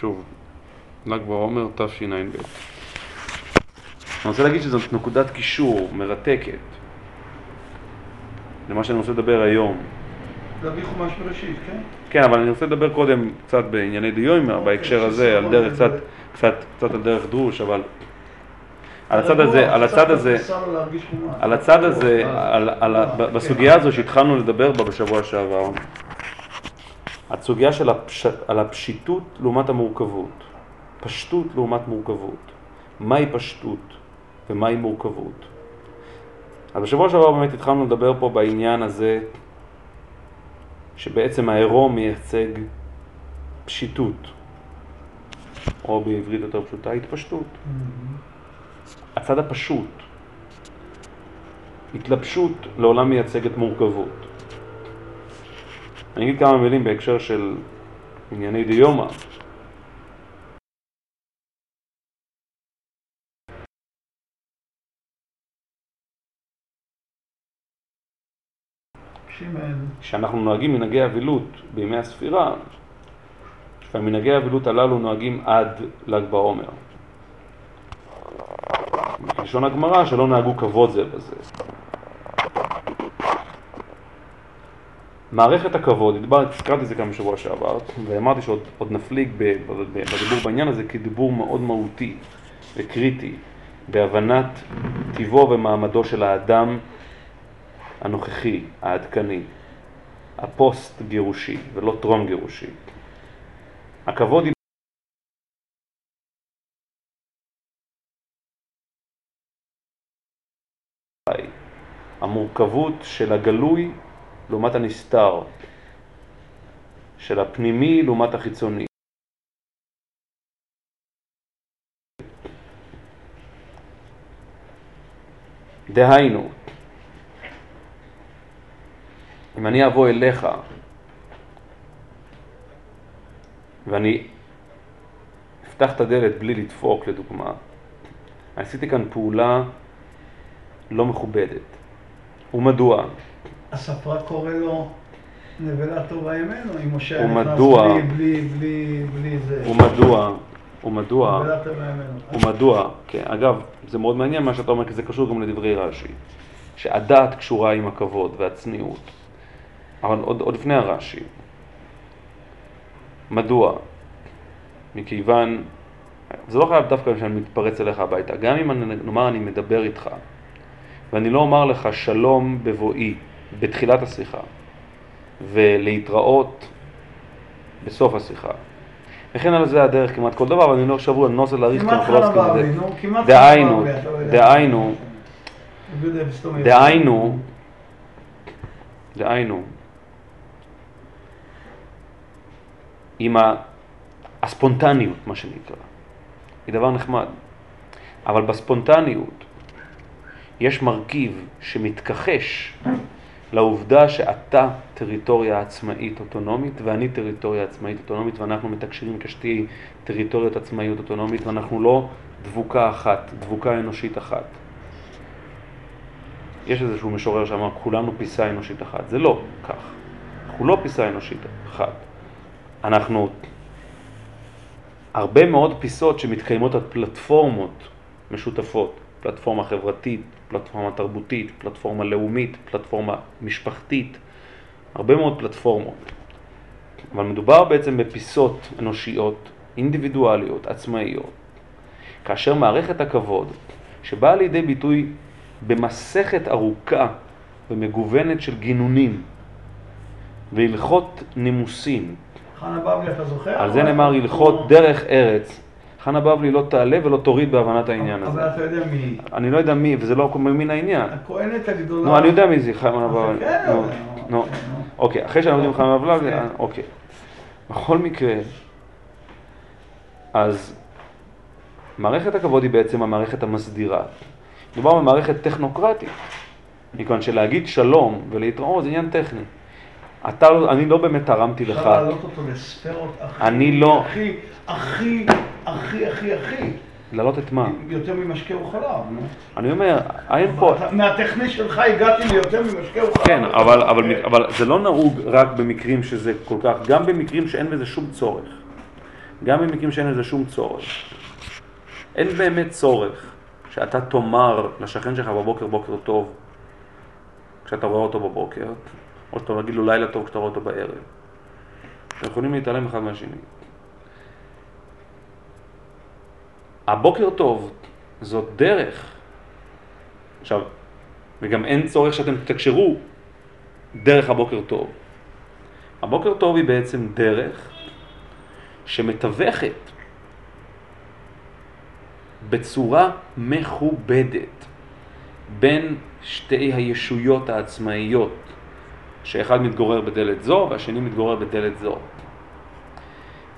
שוב, ל"ג בעומר תשע"ב. אני רוצה להגיד שזאת נקודת קישור מרתקת למה שאני רוצה לדבר היום. להביא חומש בראשית, כן? כן, אבל אני רוצה לדבר קודם קצת בענייני דיומא, אוקיי, בהקשר הזה, על דרך קצת, קצת, קצת על דרך דרוש, אבל על הצד הזה, על הצד הזה. על הצד הזה, אה, בסוגיה הזו שהתחלנו לדבר בה בשבוע שעבר, הסוגיה של הפש, על הפשיטות לעומת המורכבות, פשטות לעומת מורכבות, מהי פשטות ומהי מורכבות. אז בשבוע שעבר באמת התחלנו לדבר פה בעניין הזה שבעצם העירום מייצג פשיטות, או בעברית יותר פשוטה, התפשטות. מהמם. הצד הפשוט. התלבשות לעולם מייצגת מורכבות. אני אגיד כמה מילים בהקשר של ענייני דיומא. כשאנחנו נוהגים מנהגי אבילות בימי הספירה, והמנהגי האבילות הללו נוהגים עד ל"ג בעומר. בלשון הגמרא שלא נהגו כבוד זה בזה. מערכת הכבוד, הזכרתי את זה גם בשבוע שעבר, ואמרתי שעוד עוד נפליג בדיבור בעניין הזה כדיבור מאוד מהותי וקריטי בהבנת טיבו ומעמדו של האדם הנוכחי, העדכני, הפוסט גירושי ולא טרום גירושי. הכבוד היא המורכבות של הגלוי לעומת הנסתר, של הפנימי לעומת החיצוני. דהיינו, אם אני אבוא אליך ואני אפתח את הדלת בלי לדפוק לדוגמה, עשיתי כאן פעולה לא מכובדת. ומדוע? הספרה קורא לו נבלה טובה ימינו, אם משה היה ומדוע? נכנס בלי, בלי, בלי, בלי זה. ומדוע? ומדוע? ומדוע? כן, אגב, זה מאוד מעניין מה שאתה אומר, כי זה קשור גם לדברי רש"י, שהדעת קשורה עם הכבוד והצניעות. אבל עוד, עוד לפני הרש"י, מדוע? מכיוון, זה לא חייב דווקא שאני מתפרץ אליך הביתה, גם אם אני, נאמר אני מדבר איתך, ואני לא אומר לך שלום בבואי בתחילת השיחה, ולהתראות בסוף השיחה. וכן על זה הדרך כמעט כל דבר, אבל אני לא שבוע, אני לא רוצה להאריך כי כמעט אנחנו לא עוסקים בזה. דהיינו. דהיינו. דהיינו, דהיינו, עם הספונטניות, מה שנקרא, היא דבר נחמד, אבל בספונטניות יש מרכיב שמתכחש לעובדה שאתה טריטוריה עצמאית אוטונומית ואני טריטוריה עצמאית אוטונומית ואנחנו מתקשרים כשתי טריטוריות עצמאיות אוטונומית ואנחנו לא דבוקה אחת, דבוקה אנושית אחת. יש איזשהו משורר שאמר כולנו פיסה אנושית אחת, זה לא כך, אנחנו לא פיסה אנושית אחת, אנחנו הרבה מאוד פיסות שמתקיימות על פלטפורמות משותפות, פלטפורמה חברתית, פלטפורמה תרבותית, פלטפורמה לאומית, פלטפורמה משפחתית, הרבה מאוד פלטפורמות. אבל מדובר בעצם בפיסות אנושיות, אינדיבידואליות, עצמאיות, כאשר מערכת הכבוד, שבאה לידי ביטוי במסכת ארוכה ומגוונת של גינונים והלכות נימוסים, חנה בבלי, אתה זוכר? על זה נאמר הלכות דרך ארץ. חנה בבלי לא תעלה ולא תוריד בהבנת העניין אבל הזה. אתה יודע מי. אני לא יודע מי, וזה לא מן העניין. הכהנת הגדולה. נו, אני יודע מי זה חנה בבלי. כן, נו, אבל-. כן, נו. אוקיי, אחרי שאנחנו יודעים חנה בבלי, כן. אה, אוקיי. בכל מקרה, אז מערכת הכבוד היא בעצם המערכת המסדירה. מדובר במערכת טכנוקרטית, מכיוון שלהגיד שלום ולהתראות זה עניין טכני. אתה, לא- אני לא באמת תרמתי לך. אפשר להעלות אותו לספרות הכי, אני לא- הכי, הכי, הכי, הכי, הכי. להעלות את מה? יותר ממשקה וחלב, נו. אני אומר, אין פה... מהטכני שלך הגעתי ליותר ממשקה וחלב. כן, אבל, אבל, אבל זה לא נהוג רק במקרים שזה כל כך, גם במקרים שאין בזה שום צורך. גם במקרים שאין לזה שום צורך. אין באמת צורך שאתה תאמר לשכן שלך בבוקר בוקר טוב, כשאתה רואה אותו בבוקר, או שאתה תגיד לו לילה טוב כשאתה רואה אותו בערב. אתם יכולים להתעלם אחד מהשני. הבוקר טוב זאת דרך. עכשיו, וגם אין צורך שאתם תקשרו דרך הבוקר טוב. הבוקר טוב היא בעצם דרך שמתווכת בצורה מכובדת בין שתי הישויות העצמאיות, שאחד מתגורר בדלת זו והשני מתגורר בדלת זו.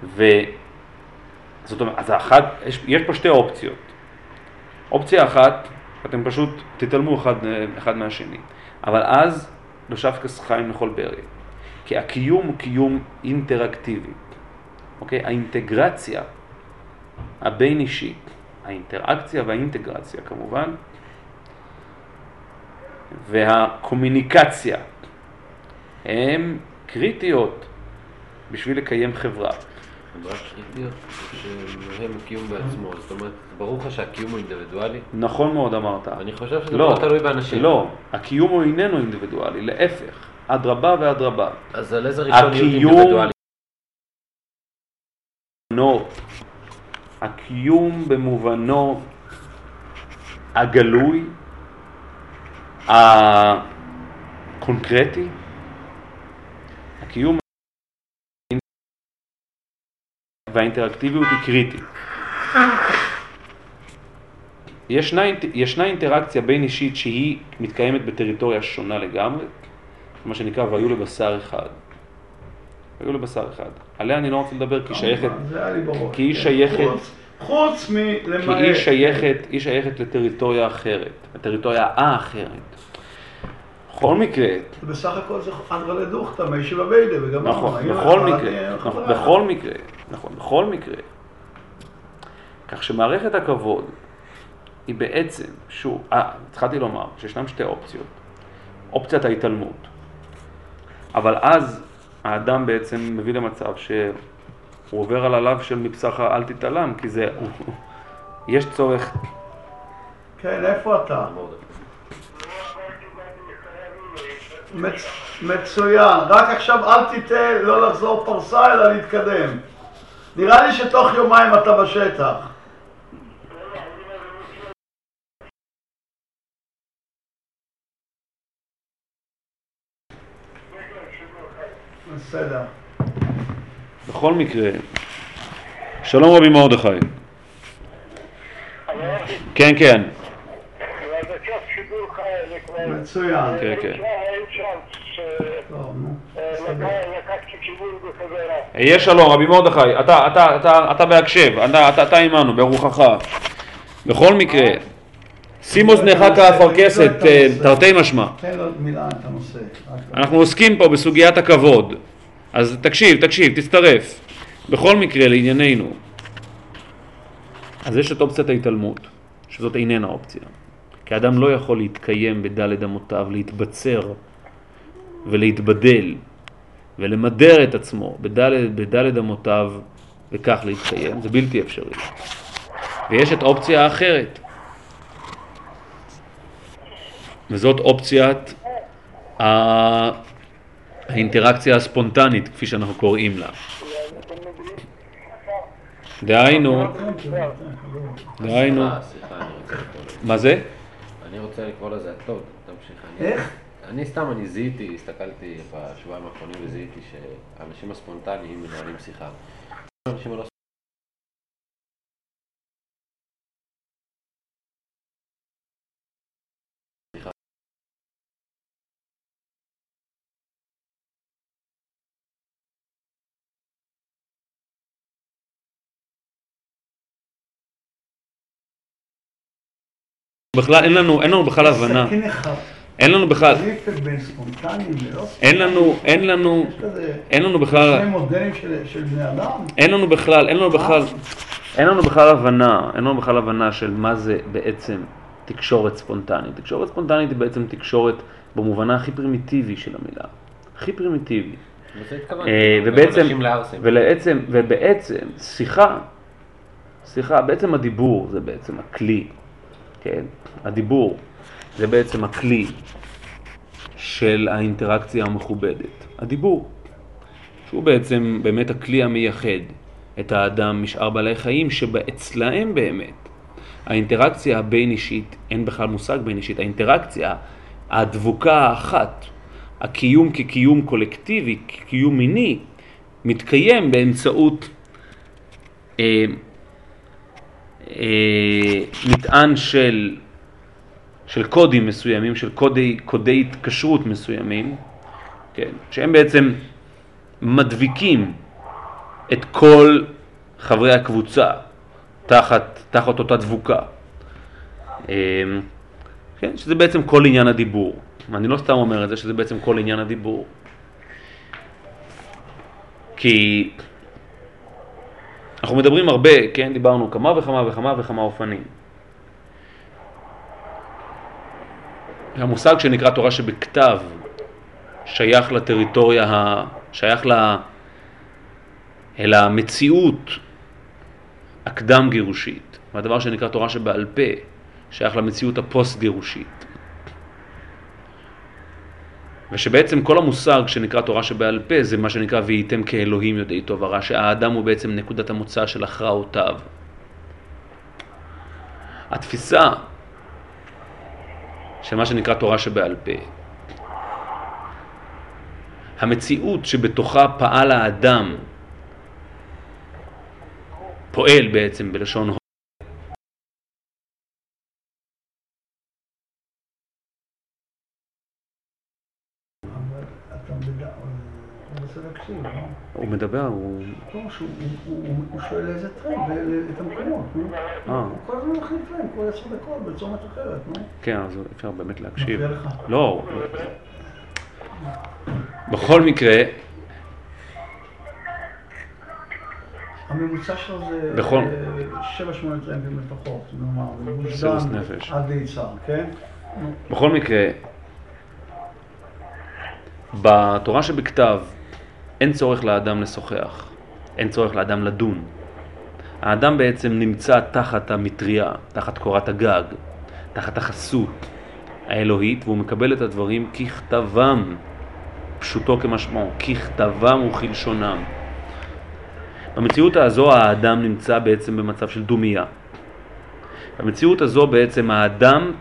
וזאת אומרת, אז האחד, יש, יש פה שתי אופציות. אופציה אחת, אתם פשוט תתעלמו אחד, אחד מהשני. אבל אז לא שבקס חיים לכל ברי. כי הקיום הוא קיום אינטראקטיבי. אוקיי? האינטגרציה הבין אישית, האינטראקציה והאינטגרציה כמובן, והקומוניקציה הן קריטיות בשביל לקיים חברה. רק קריטיות שהן הקיום בעצמו, זאת אומרת, ברור לך שהקיום הוא אינדיבידואלי? נכון מאוד אמרת. אני חושב שזה לא, תלוי באנשים. לא, הקיום הוא איננו אינדיבידואלי, להפך, אדרבה ואדרבה. אז על איזה אינדיבידואלית? במובנו, הקיום במובנו הגלוי, הקונקרטי, הקיום והאינטראקטיביות היא קריטית. ישנה, ישנה אינטראקציה בין אישית שהיא מתקיימת בטריטוריה שונה לגמרי, מה שנקרא והיו לבשר אחד. היו לבשר אחד. עליה אני לא רוצה לדבר כי שייכת. כי היא. שייכת- חוץ- חוץ כי מלמעט. היא שייכת, היא שייכת לטריטוריה אחרת, לטריטוריה האחרת. בכל מקרה, בסך הכל זה אנדרא לדוכתא, מישיבה ביידה, וגם נכון, היו בכל לך מקרה, נכון. בכל מקרה, נכון, בכל מקרה. כך שמערכת הכבוד היא בעצם, שוב, אה, התחלתי לומר שישנם שתי אופציות. אופציית ההתעלמות. אבל אז האדם בעצם מביא למצב שהוא עובר על הלאו של מבשרך אל תתעלם, כי זה, יש צורך, כן, איפה אתה? מאוד. מצ- מצוין, רק עכשיו אל תטעה לא לחזור פרסה אלא להתקדם. נראה לי שתוך יומיים אתה בשטח. בסדר. בכל מקרה, שלום רבי מרדכי. כן, כן, מצוין. כן, כן. טוב, נו. בסדר. לקחתי כיוון בחזרה. יהיה שלום, רבי מרדכי, אתה, אתה, אתה, אתה בהקשב, אתה, אתה, אתה עמנו, ברוחך. בכל מקרה, שים אוזנך כאפרכסת, אה, תרתי משמע. תן לו מילה את הנושא. רק- אנחנו עוסקים פה בסוגיית הכבוד, אז תקשיב, תקשיב, תצטרף. בכל מקרה, לענייננו. אז יש את אופציית ההתעלמות, שזאת איננה אופציה. כי האדם לא יכול להתקיים בדלת אמותיו, להתבצר ולהתבדל ולמדר את עצמו בדלת, בדלת אמותיו וכך להתקיים, זה בלתי אפשרי. ויש את האופציה האחרת, וזאת אופציית האינטראקציה הספונטנית, כפי שאנחנו קוראים לה. דהיינו, דהיינו. מה זה? אני רוצה לקרוא לזה, טוב, תמשיך. איך? אני סתם, אני זיהיתי, הסתכלתי בשבועיים האחרונים וזיהיתי שהאנשים הספונטניים מנהלים שיחה. האנשים הלא בכלל, אין לנו, אין לנו בכלל הבנה, סכין אחד. אין לנו בכלל, חליפת בין ספונטני ללא אין לנו, אין לנו, אין לנו שני בכלל, מודלים של של בני אדם. אין לנו בכלל, אין לנו בכלל, אין לנו בכלל הבנה, אין לנו בכלל הבנה של מה זה בעצם תקשורת ספונטנית. תקשורת ספונטנית היא בעצם תקשורת במובנה הכי פרימיטיבי של המילה. הכי פרימיטיבי. אה, ובעצם. ולעצם, ובעצם, שיחה, שיחה, בעצם הדיבור זה בעצם הכלי, כן? הדיבור זה בעצם הכלי של האינטראקציה המכובדת. הדיבור, שהוא בעצם באמת הכלי המייחד את האדם משאר בעלי חיים, שאצלהם באמת האינטראקציה הבין אישית, אין בכלל מושג בין אישית, האינטראקציה, הדבוקה האחת, הקיום כקיום קולקטיבי, כקיום מיני, מתקיים באמצעות אה, אה, מטען של, של קודים מסוימים, של קודי, קודי התקשרות מסוימים, כן, שהם בעצם מדביקים את כל חברי הקבוצה תחת, תחת אותה דבוקה. אה, כן, שזה בעצם כל עניין הדיבור. אני לא סתם אומר את זה, שזה בעצם כל עניין הדיבור. כי אנחנו מדברים הרבה, כן, דיברנו כמה וכמה וכמה וכמה אופנים. המושג שנקרא תורה שבכתב שייך לטריטוריה, ה... שייך ל... אל המציאות הקדם גירושית, והדבר שנקרא תורה שבעל פה שייך למציאות הפוסט גירושית. ושבעצם כל המושג שנקרא תורה שבעל פה זה מה שנקרא והייתם כאלוהים יודעי טוב ורע, שהאדם הוא בעצם נקודת המוצא של הכרעותיו. התפיסה של מה שנקרא תורה שבעל פה, המציאות שבתוכה פעל האדם, פועל בעצם בלשון הוא מדבר, הוא... לא, הוא- שואל איזה טרמפ, את המקומות, נו. אה. הוא כל הזמן מחליף טרמפ, כל עשר דקות, בצומת אחרת, נו. כן, אז אפשר באמת להקשיב. מפריע לך? לא. בכל מקרה, הממוצע שלו זה בכל- אה, שבע שמונה טרמפים לפחות, נאמר, מגוש נפש. עד ליצהר, כן? בכל מקרה, בתורה שבכתב אין צורך לאדם לשוחח, אין צורך לאדם לדון. האדם בעצם נמצא תחת המטריה, תחת קורת הגג, תחת החסות האלוהית, והוא מקבל את הדברים ככתבם, פשוטו כמשמעו, ככתבם וכלשונם. במציאות הזו האדם נמצא בעצם במצב של דומייה. במציאות הזו בעצם האדם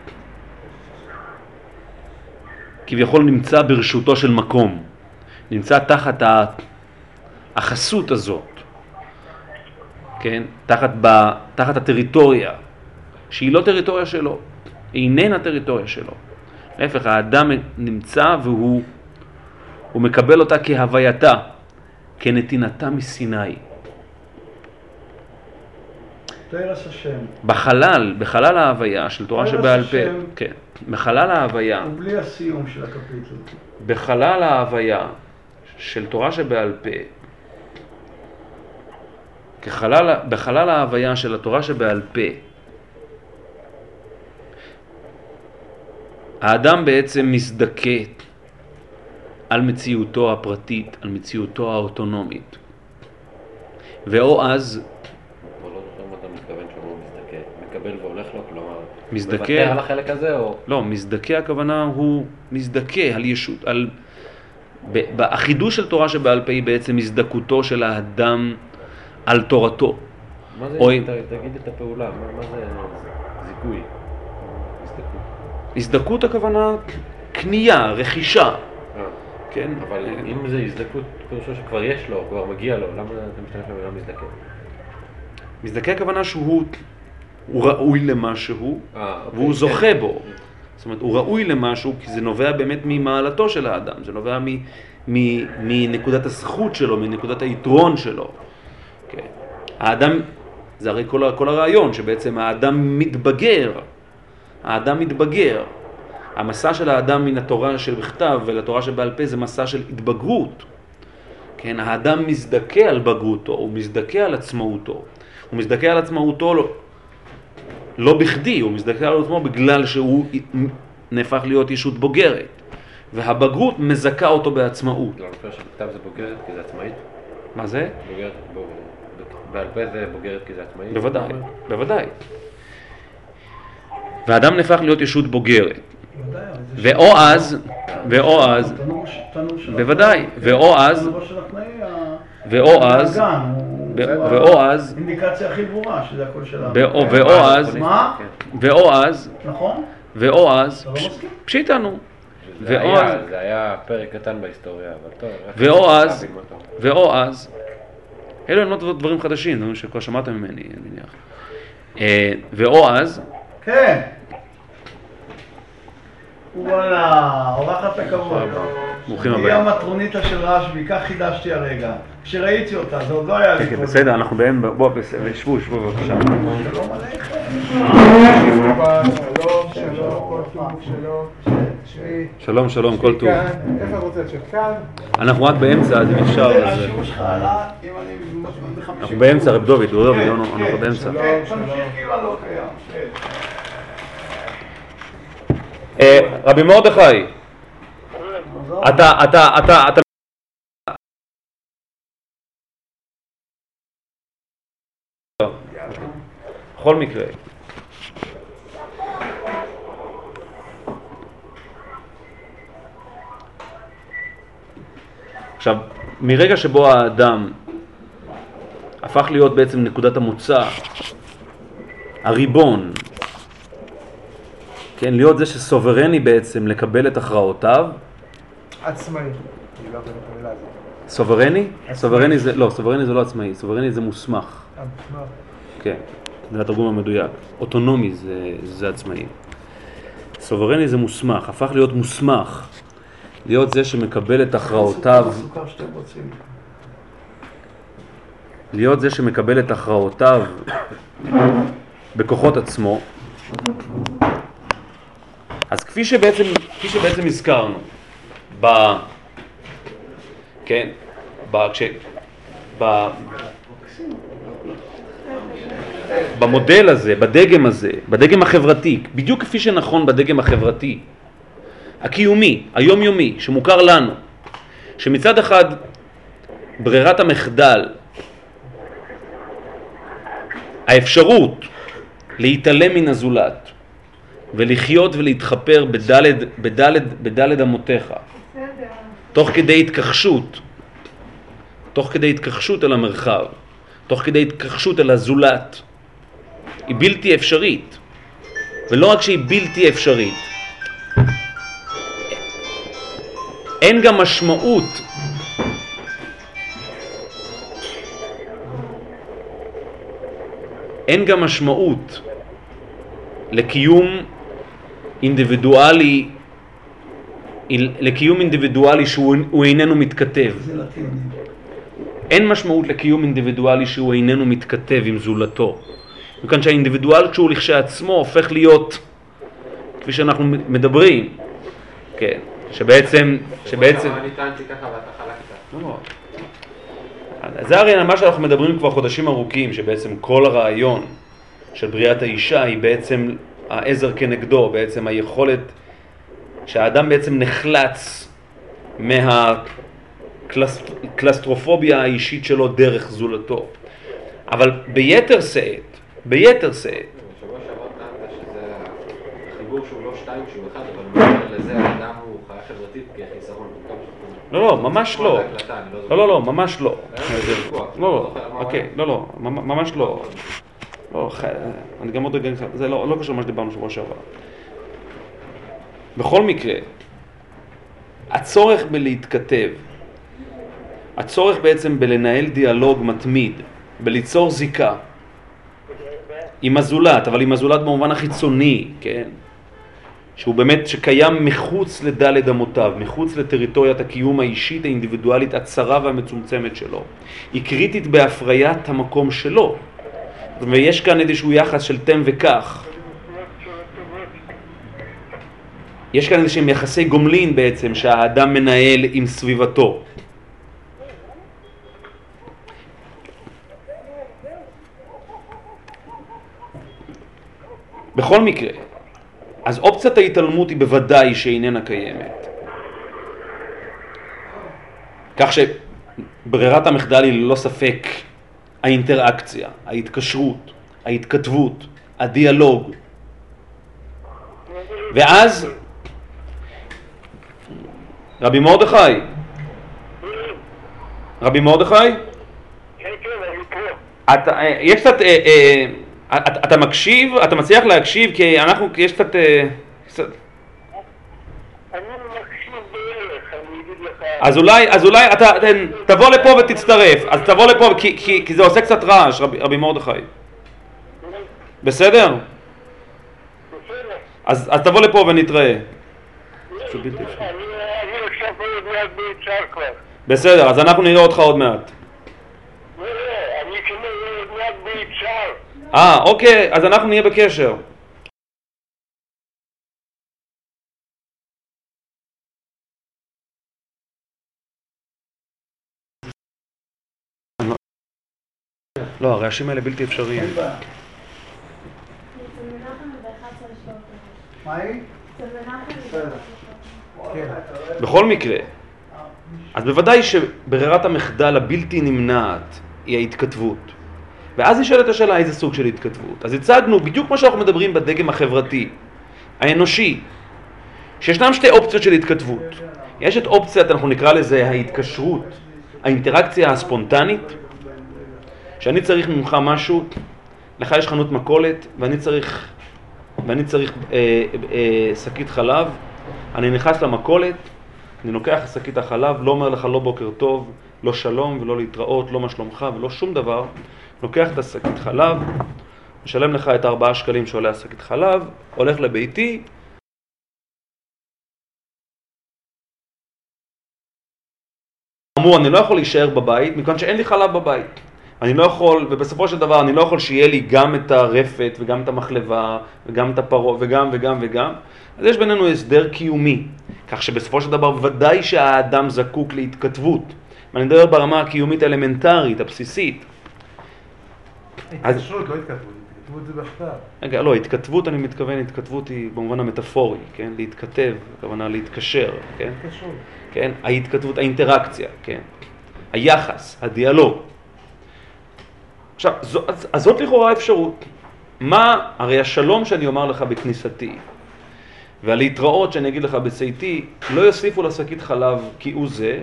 כביכול נמצא ברשותו של מקום, נמצא תחת החסות הזאת, כן? תחת, ב, תחת הטריטוריה, שהיא לא טריטוריה שלו, איננה טריטוריה שלו. להפך, האדם נמצא והוא הוא מקבל אותה כהווייתה, כנתינתה מסיני. תרס השם, בחלל, בחלל ההוויה של תורה שבעל פה. כן, בחלל ההוויה, ובלי הסיום של הקפיטל. בחלל ההוויה של תורה שבעל פה, כחלל, בחלל ההוויה של התורה שבעל פה, האדם בעצם מזדכה על מציאותו הפרטית, על מציאותו האוטונומית. ואו אז לא. מזדכה- מוותר על החלק הזה, או... לא, מזדכה הכוונה הוא מזדכה על ישות, על... החידוש של תורה שבעל פה היא בעצם הזדכותו של האדם על תורתו. מה זה, אוי. ת- תגיד את הפעולה, מה מה זה זיכוי? הזדכות. הזדכות הכוונה קנייה, רכישה, אה, כן? אבל אם זה הזדכות, פירושו שכבר יש לו, כבר מגיע לו, למה אתה משתמש במילה מזדכה? מזדכה הכוונה שהוא הוא ראוי למשהו אה, אוקיי, והוא כן. זוכה בו. זאת אומרת, הוא ראוי למשהו כי זה נובע באמת ממעלתו של האדם, זה נובע מ, מ, מנקודת הזכות שלו, מנקודת היתרון שלו. כן. האדם, זה הרי כל, כל הרעיון, שבעצם האדם מתבגר, האדם מתבגר. המסע של האדם מן התורה שבכתב ולתורה שבעל פה זה מסע של התבגרות. כן, האדם מזדכה על בגרותו, הוא מזדכה על עצמאותו. הוא מזדכה על עצמאותו לא, בכדי, הוא מזדכה על עצמו בגלל שהוא נהפך להיות ישות בוגרת. והבגרות מזכה אותו בעצמאות. לא, אני חושב שבכתב זה בוגרת כי זה עצמאית. מה זה? בוגרת, בעל פה זה בוגרת כי זה עצמאית. בוודאי, בוודאי. ואדם נהפך להיות ישות בוגרת. ואו אז, ואו אז, בוודאי, ואו אז, ואו אז, הגן, הוא- ו- הוא ואו אז, האינדיקציה הכי ברורה, שזה הכל שלנו. ואו- ואו אז, מה? ואו אז, נכון? ואו אז, אתה לא מסכים? פשיטנו. זה ואו היה- אז, זה היה פרק קטן בהיסטוריה, אבל טוב. איך ואו אפשר אז, להבין מה אתה אומר? ואו אז, אלו הם לא דברים חדשים, דברים שכבר שמעתם ממני, אני מניח. אה, ואו אז, כן. וואלה, אורחת הכבוד. ברוכים היא הבאים. המטרוניתה של רשב"י, כך חידשתי הרגע. כשראיתי אותה, זה עוד לא היה לי כן, כן, קודם. בסדר, אנחנו בואו, בסדר, שבו, שבו בבקשה. שלום עליכם. שלום, שלום, כל טוב, שלום. שלום, שלום, כל טוב. איפה את רוצה לשבת? כאן? אנחנו רק באמצע, אז אם אפשר, השיעור שלך עלה, אם אני... אנחנו באמצע, רב דוד, רב דוד, כן, אנחנו כן, באמצע. שלום. כן, תמשיך כאילו אני לא קיים. אה, רבי מרדכי, אתה, אתה, אתה, אתה... בכל מקרה, עכשיו, מרגע שבו האדם הפך להיות בעצם נקודת המוצא, הריבון, כן, להיות זה שסוברני בעצם לקבל את הכרעותיו, עצמאי. לא. סוברני? סוברני זה, לא, סוברני זה לא עצמאי, סוברני זה מוסמך? כן, זה התרגום המדויק. אוטונומי זה, זה עצמאי. סוברני זה מוסמך, הפך להיות מוסמך, להיות זה שמקבל את הכרעותיו. להיות זה שמקבל את הכרעותיו בכוחות עצמו. אז כפי שבעצם, כפי שבעצם הזכרנו, ב... כן, ב... כש... ב... במודל הזה, בדגם הזה, בדגם החברתי, בדיוק כפי שנכון בדגם החברתי, הקיומי, היומיומי, שמוכר לנו, שמצד אחד ברירת המחדל, האפשרות להתעלם מן הזולת ולחיות ולהתחפר בדלת, בדלת, בדלת אמותיך, תוך כדי התכחשות, תוך כדי התכחשות אל המרחב, תוך כדי התכחשות אל הזולת, היא בלתי אפשרית. ולא רק שהיא בלתי אפשרית, אין גם משמעות אין גם משמעות לקיום אינדיבידואלי, לקיום אינדיבידואלי שהוא הוא איננו מתכתב. אין משמעות לקיום אינדיבידואלי שהוא איננו מתכתב עם זולתו. מכאן שהאינדיבידואל כשהוא לכשעצמו הופך להיות, כפי שאנחנו מדברים, כן, שבעצם, שבעצם... חלקת. לא. זה הרי מה שאנחנו מדברים כבר חודשים ארוכים, שבעצם כל הרעיון של בריאת האישה היא בעצם העזר כנגדו, בעצם היכולת שהאדם בעצם נחלץ מהקלסטרופוביה האישית שלו דרך זולתו. אבל ביתר שאת, ביתר שאת, לא. לא, לא, ממש לא. לא. לא, לא, לא, ממש לא. ויכוח, לא, לא, הוא אוקיי? לא, לא, ממ- ממש לא. לא, אני גם עוד רגע, זה לא לא קשור למה שדיברנו שבוע שעבר. בכל מקרה, הצורך בלהתכתב, הצורך בעצם בלנהל דיאלוג מתמיד, בליצור זיקה עם הזולת, אבל עם הזולת במובן החיצוני, כן? שהוא באמת, שקיים מחוץ לדלת אמותיו, מחוץ לטריטוריית הקיום האישית האינדיבידואלית הצרה והמצומצמת שלו. היא קריטית בהפריית המקום שלו. ויש כאן איזשהו יחס של תן וקח. יש כאן איזשהם יחסי גומלין בעצם שהאדם מנהל עם סביבתו. בכל מקרה, אז אופציית ההתעלמות היא בוודאי שאיננה קיימת. כך שברירת המחדל היא ללא ספק האינטראקציה, ההתקשרות, ההתכתבות, הדיאלוג. ואז רבי מרדכי, רבי מרדכי, כן, כן. אתה, אה, יש קצת, אה, אה, אתה, אתה מקשיב, אתה מצליח להקשיב, כי אנחנו, יש קצת, אה, קצת אני מקשיב בערך, אני אגיד לך... אז אולי, אז אולי אתה, תבוא לפה ותצטרף, אז תבוא לפה, כי, כי, כי זה עושה קצת רעש, רבי, רבי מרדכי. בסדר? אז, אז תבוא לפה ונתראה. בסדר, אז אנחנו נראה אותך עוד מעט. לא, לא. אה, אוקיי, אז אנחנו נהיה בקשר. לא, הרעשים האלה בלתי אפשריים. אין בעיה. אצל מנחם ב-11 לשעות. מה היא? אצל מנחם בסדר. בכל מקרה, אז בוודאי שברירת המחדל הבלתי נמנעת היא ההתכתבות. ואז נשאלת השאלה איזה סוג של התכתבות. אז הצגנו בדיוק מה שאנחנו מדברים בדגם החברתי, האנושי, שישנם שתי אופציות של התכתבות. יש את אופציית, אנחנו נקרא לזה ההתקשרות, האינטראקציה הספונטנית, שאני צריך ממך משהו, לך יש חנות מכולת ואני צריך, ואני צריך אה, אה, שקית חלב, אני נכנס למכולת, אני לוקח שקית החלב, לא אומר לך לא בוקר טוב, לא שלום ולא להתראות, לא מה שלומך ולא שום דבר, לוקח את השקית חלב, משלם לך את הארבעה שקלים שעולה השקית חלב, הולך לביתי, אמרו, אני לא יכול להישאר בבית, מכיוון שאין לי חלב בבית. אני לא יכול, ובסופו של דבר אני לא יכול שיהיה לי גם את הרפת וגם את המחלבה וגם את הפרות וגם וגם וגם. אז יש בינינו הסדר קיומי, כך שבסופו של דבר ודאי שהאדם זקוק להתכתבות. ואני מדבר ברמה הקיומית האלמנטרית, הבסיסית. אז- התקשרות, לא התכתבות, התכתבות זה בכתב. רגע, לא, התכתבות, אני מתכוון, התכתבות היא במובן המטאפורי, כן? להתכתב, הכוונה להתקשר, כן? התקשרות. כן? ההתכתבות, האינטראקציה, כן? היחס, הדיאלוג. עכשיו, זו, אז, אז זאת לכאורה האפשרות. מה, הרי השלום שאני אומר לך בכניסתי, והלהתראות שאני אגיד לך בצאתי, לא יוסיפו לשקית חלב כי הוא זה,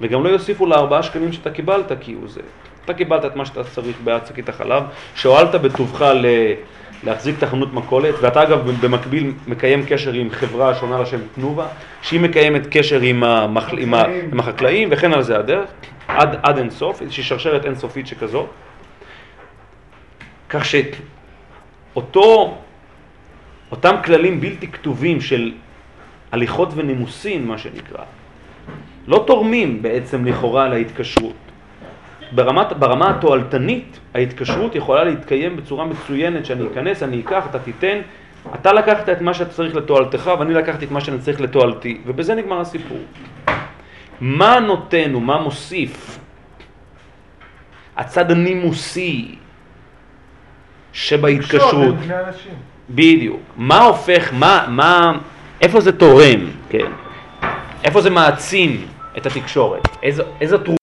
וגם לא יוסיפו לארבעה שקלים שאתה קיבלת כי הוא זה. אתה קיבלת את מה שאתה צריך בעד שקית החלב, שהואלת בטובך ל... להחזיק את החנות מכולת, ואתה אגב במקביל מקיים קשר עם חברה שעונה לשם תנובה, שהיא מקיימת קשר עם, המחל... עם, ה... עם החקלאים, וכן על זה הדרך, עד, עד אין סוף, איזושהי שרשרת אינסופית שכזאת. כך שאותו, אותם כללים בלתי כתובים של הליכות ונימוסין, מה שנקרא, לא תורמים בעצם לכאורה להתקשרות. ברמת, ברמה התועלתנית, ההתקשרות יכולה להתקיים בצורה מצוינת, שאני אכנס, אני אקח, אתה תיתן, אתה לקחת את מה שאתה צריך לתועלתך ואני לקחתי את מה שאני צריך לתועלתי, ובזה נגמר הסיפור. מה נותן ומה מוסיף הצד הנימוסי שבהתקשרות? בדיוק. מה הופך, מה, מה, איפה זה תורם, כן? איפה זה מעצים את התקשורת? איזו, איזו תרומה?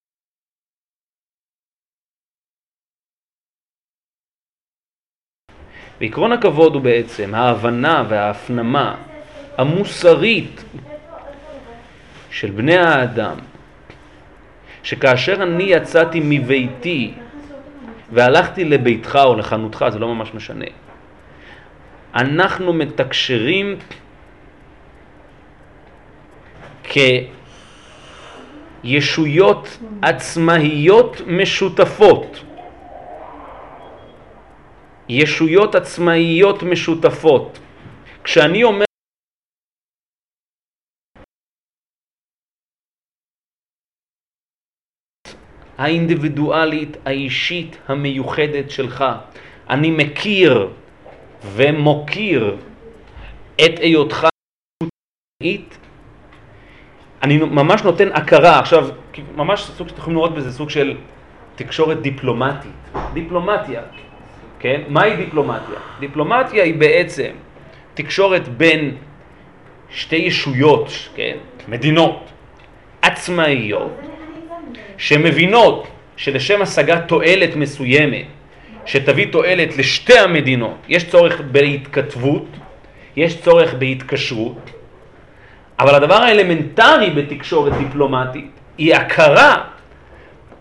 ועקרון הכבוד הוא בעצם ההבנה וההפנמה המוסרית של בני האדם, שכאשר אני יצאתי מביתי והלכתי לביתך או לחנותך, זה לא ממש משנה, אנחנו מתקשרים כישויות עצמאיות משותפות. ישויות עצמאיות משותפות. כשאני אומר האינדיבידואלית, האישית, המיוחדת שלך, אני מכיר ומוקיר את היותך עצמאית, אני ממש נותן הכרה, עכשיו, ממש סוג שאתם יכולים לראות בזה סוג של תקשורת דיפלומטית, דיפלומטיה, כן? מהי דיפלומטיה? דיפלומטיה היא בעצם תקשורת בין שתי ישויות, כן? מדינות, עצמאיות שמבינות שלשם השגת תועלת מסוימת, שתביא תועלת לשתי המדינות, יש צורך בהתכתבות, יש צורך בהתקשרות, אבל הדבר האלמנטרי בתקשורת דיפלומטית היא הכרה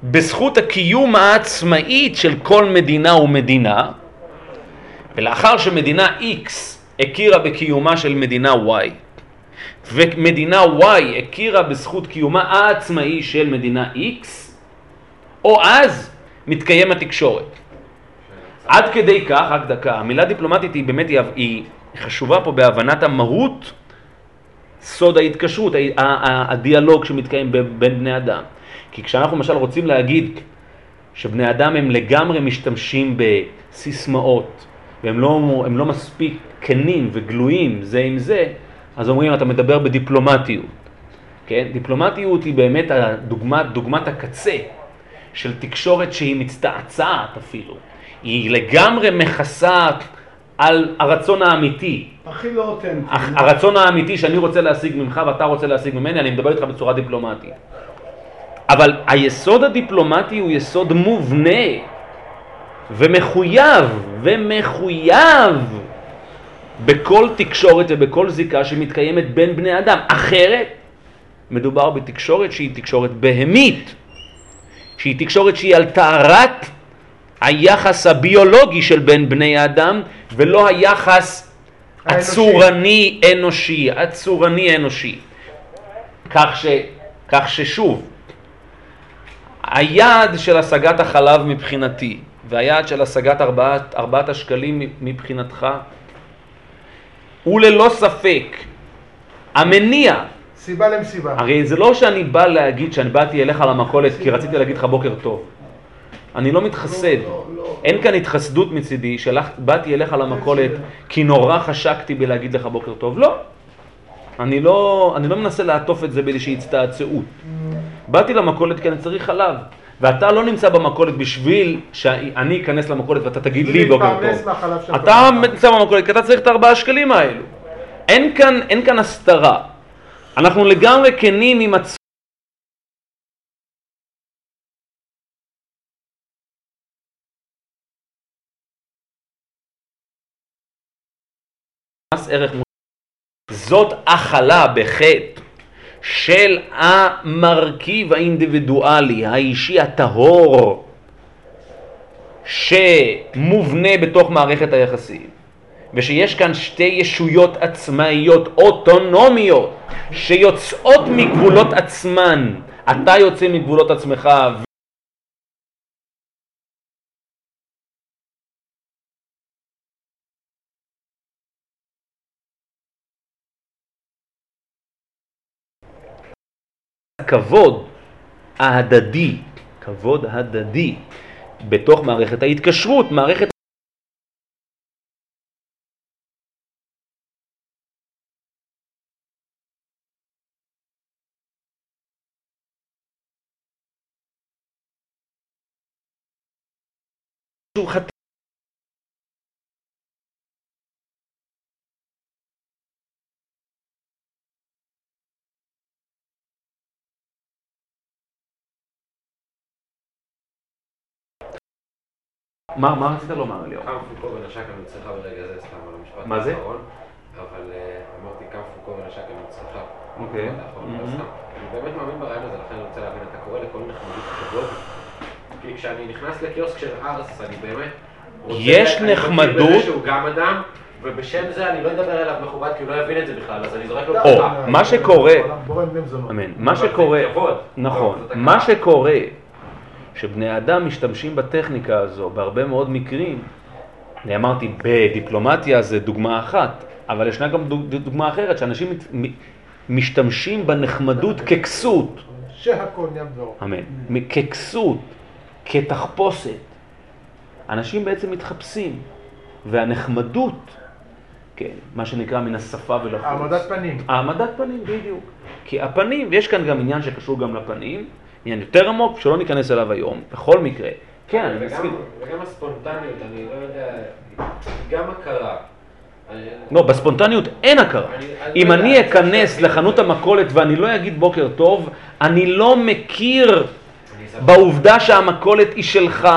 בזכות הקיום העצמאית של כל מדינה ומדינה, ולאחר שמדינה X הכירה בקיומה של מדינה Y, ומדינה Y הכירה בזכות קיומה העצמאי של מדינה X, או אז מתקיים התקשורת. עד כדי כך, רק דקה, המילה דיפלומטית היא באמת, היא, חשובה פה בהבנת המהות, סוד ההתקשרות, הדיאלוג שמתקיים בין בני אדם. כי כשאנחנו למשל רוצים להגיד שבני אדם הם לגמרי משתמשים בסיסמאות, והם לא, לא מספיק כנים וגלויים זה עם זה, אז אומרים אתה מדבר בדיפלומטיות. כן? דיפלומטיות היא באמת הדוגמת, דוגמת הקצה של תקשורת שהיא מצטעצעת אפילו. היא לגמרי מכסה על הרצון האמיתי. הכי לא אותנטי. הרצון האמיתי שאני רוצה להשיג ממך ואתה רוצה להשיג ממני, אני מדבר איתך בצורה דיפלומטית. אבל היסוד הדיפלומטי הוא יסוד מובנה ומחויב, ומחויב בכל תקשורת ובכל זיקה שמתקיימת בין בני אדם. אחרת, מדובר בתקשורת שהיא תקשורת בהמית, שהיא תקשורת שהיא על טהרת היחס הביולוגי של בין בני האדם, ולא היחס האנושי. הצורני אנושי, הצורני אנושי. כך, ש, כך ששוב, היעד של השגת החלב מבחינתי, והיעד של השגת ארבעת, ארבעת השקלים מבחינתך, הוא ללא ספק המניע. סיבה למסיבה. הרי זה לא שאני בא להגיד שאני באתי אליך למכולת כי רציתי להגיד לך בוקר טוב. אני לא מתחסד. לא, לא. אין כאן התחסדות מצידי שבאתי אליך למכולת כי נורא חשקתי בלהגיד לך בוקר טוב. לא. אני לא, אני לא מנסה לעטוף את זה באיזושהי הצטעצעות. באתי למכולת כי אני צריך חלב. ואתה לא נמצא במכולת בשביל שאני אכנס למכולת ואתה תגיד לי בוקר טוב. אתה. נמצא במכולת כי אתה צריך את הארבעה שקלים האלו. אין כאן, אין כאן הסתרה. אנחנו לגמרי כנים עם עצמנו. מס ערך מוסף. זאת הכלה בחטא של המרכיב האינדיבידואלי, האישי הטהור, שמובנה בתוך מערכת היחסים, ושיש כאן שתי ישויות עצמאיות אוטונומיות שיוצאות מגבולות עצמן. אתה יוצא מגבולות עצמך כבוד ההדדי, כבוד הדדי בתוך מערכת ההתקשרות, מערכת מה מה רצית לומר ליאור? קם פוקו ונשק המצליחה ברגע זה, סתם על המשפט מה זה? אבל אה, אמרתי קם פוקו ונשק המצליחה. אוקיי. לא. אני באמת מאמין ברעיון הזה, לכן אני רוצה להבין, אתה קורא לכל נחמדות כבוד? כי כשאני נכנס לקיוסק של ארס, אני באמת רוצה... יש אני מכיר נחמדות- שהוא גם אדם, ובשם זה אני לא אדבר אליו מכובד, כי הוא לא יבין את זה בכלל, אז אני זורק לו או, פתיחה. מה שקורה. אמן, מה שקורה. נכון, מה. שקורה, שבני אדם משתמשים בטכניקה הזו בהרבה מאוד מקרים, אני אמרתי בדיפלומטיה זה דוגמה אחת, אבל ישנה גם דוג- דוגמה אחרת, שאנשים משתמשים בנחמדות ככסות, שהכל נהיה בדברו. אמן, ככסות, כתחפושת. אנשים בעצם מתחפשים, והנחמדות, כן, מה שנקרא מן השפה ולחוץ. העמדת פנים. העמדת פנים, בדיוק. כי הפנים, ויש כאן גם עניין שקשור גם לפנים, עניין יותר עמוק, שלא ניכנס אליו היום, בכל מקרה. כן, אני מסכים. וגם הספונטניות, אני לא יודע, גם הכרה לא, בספונטניות אין הכרה. אני אם לא אני אכנס לחנות המכולת ואני לא אגיד בוקר טוב, אני לא מכיר בעובדה שהמכולת היא שלך.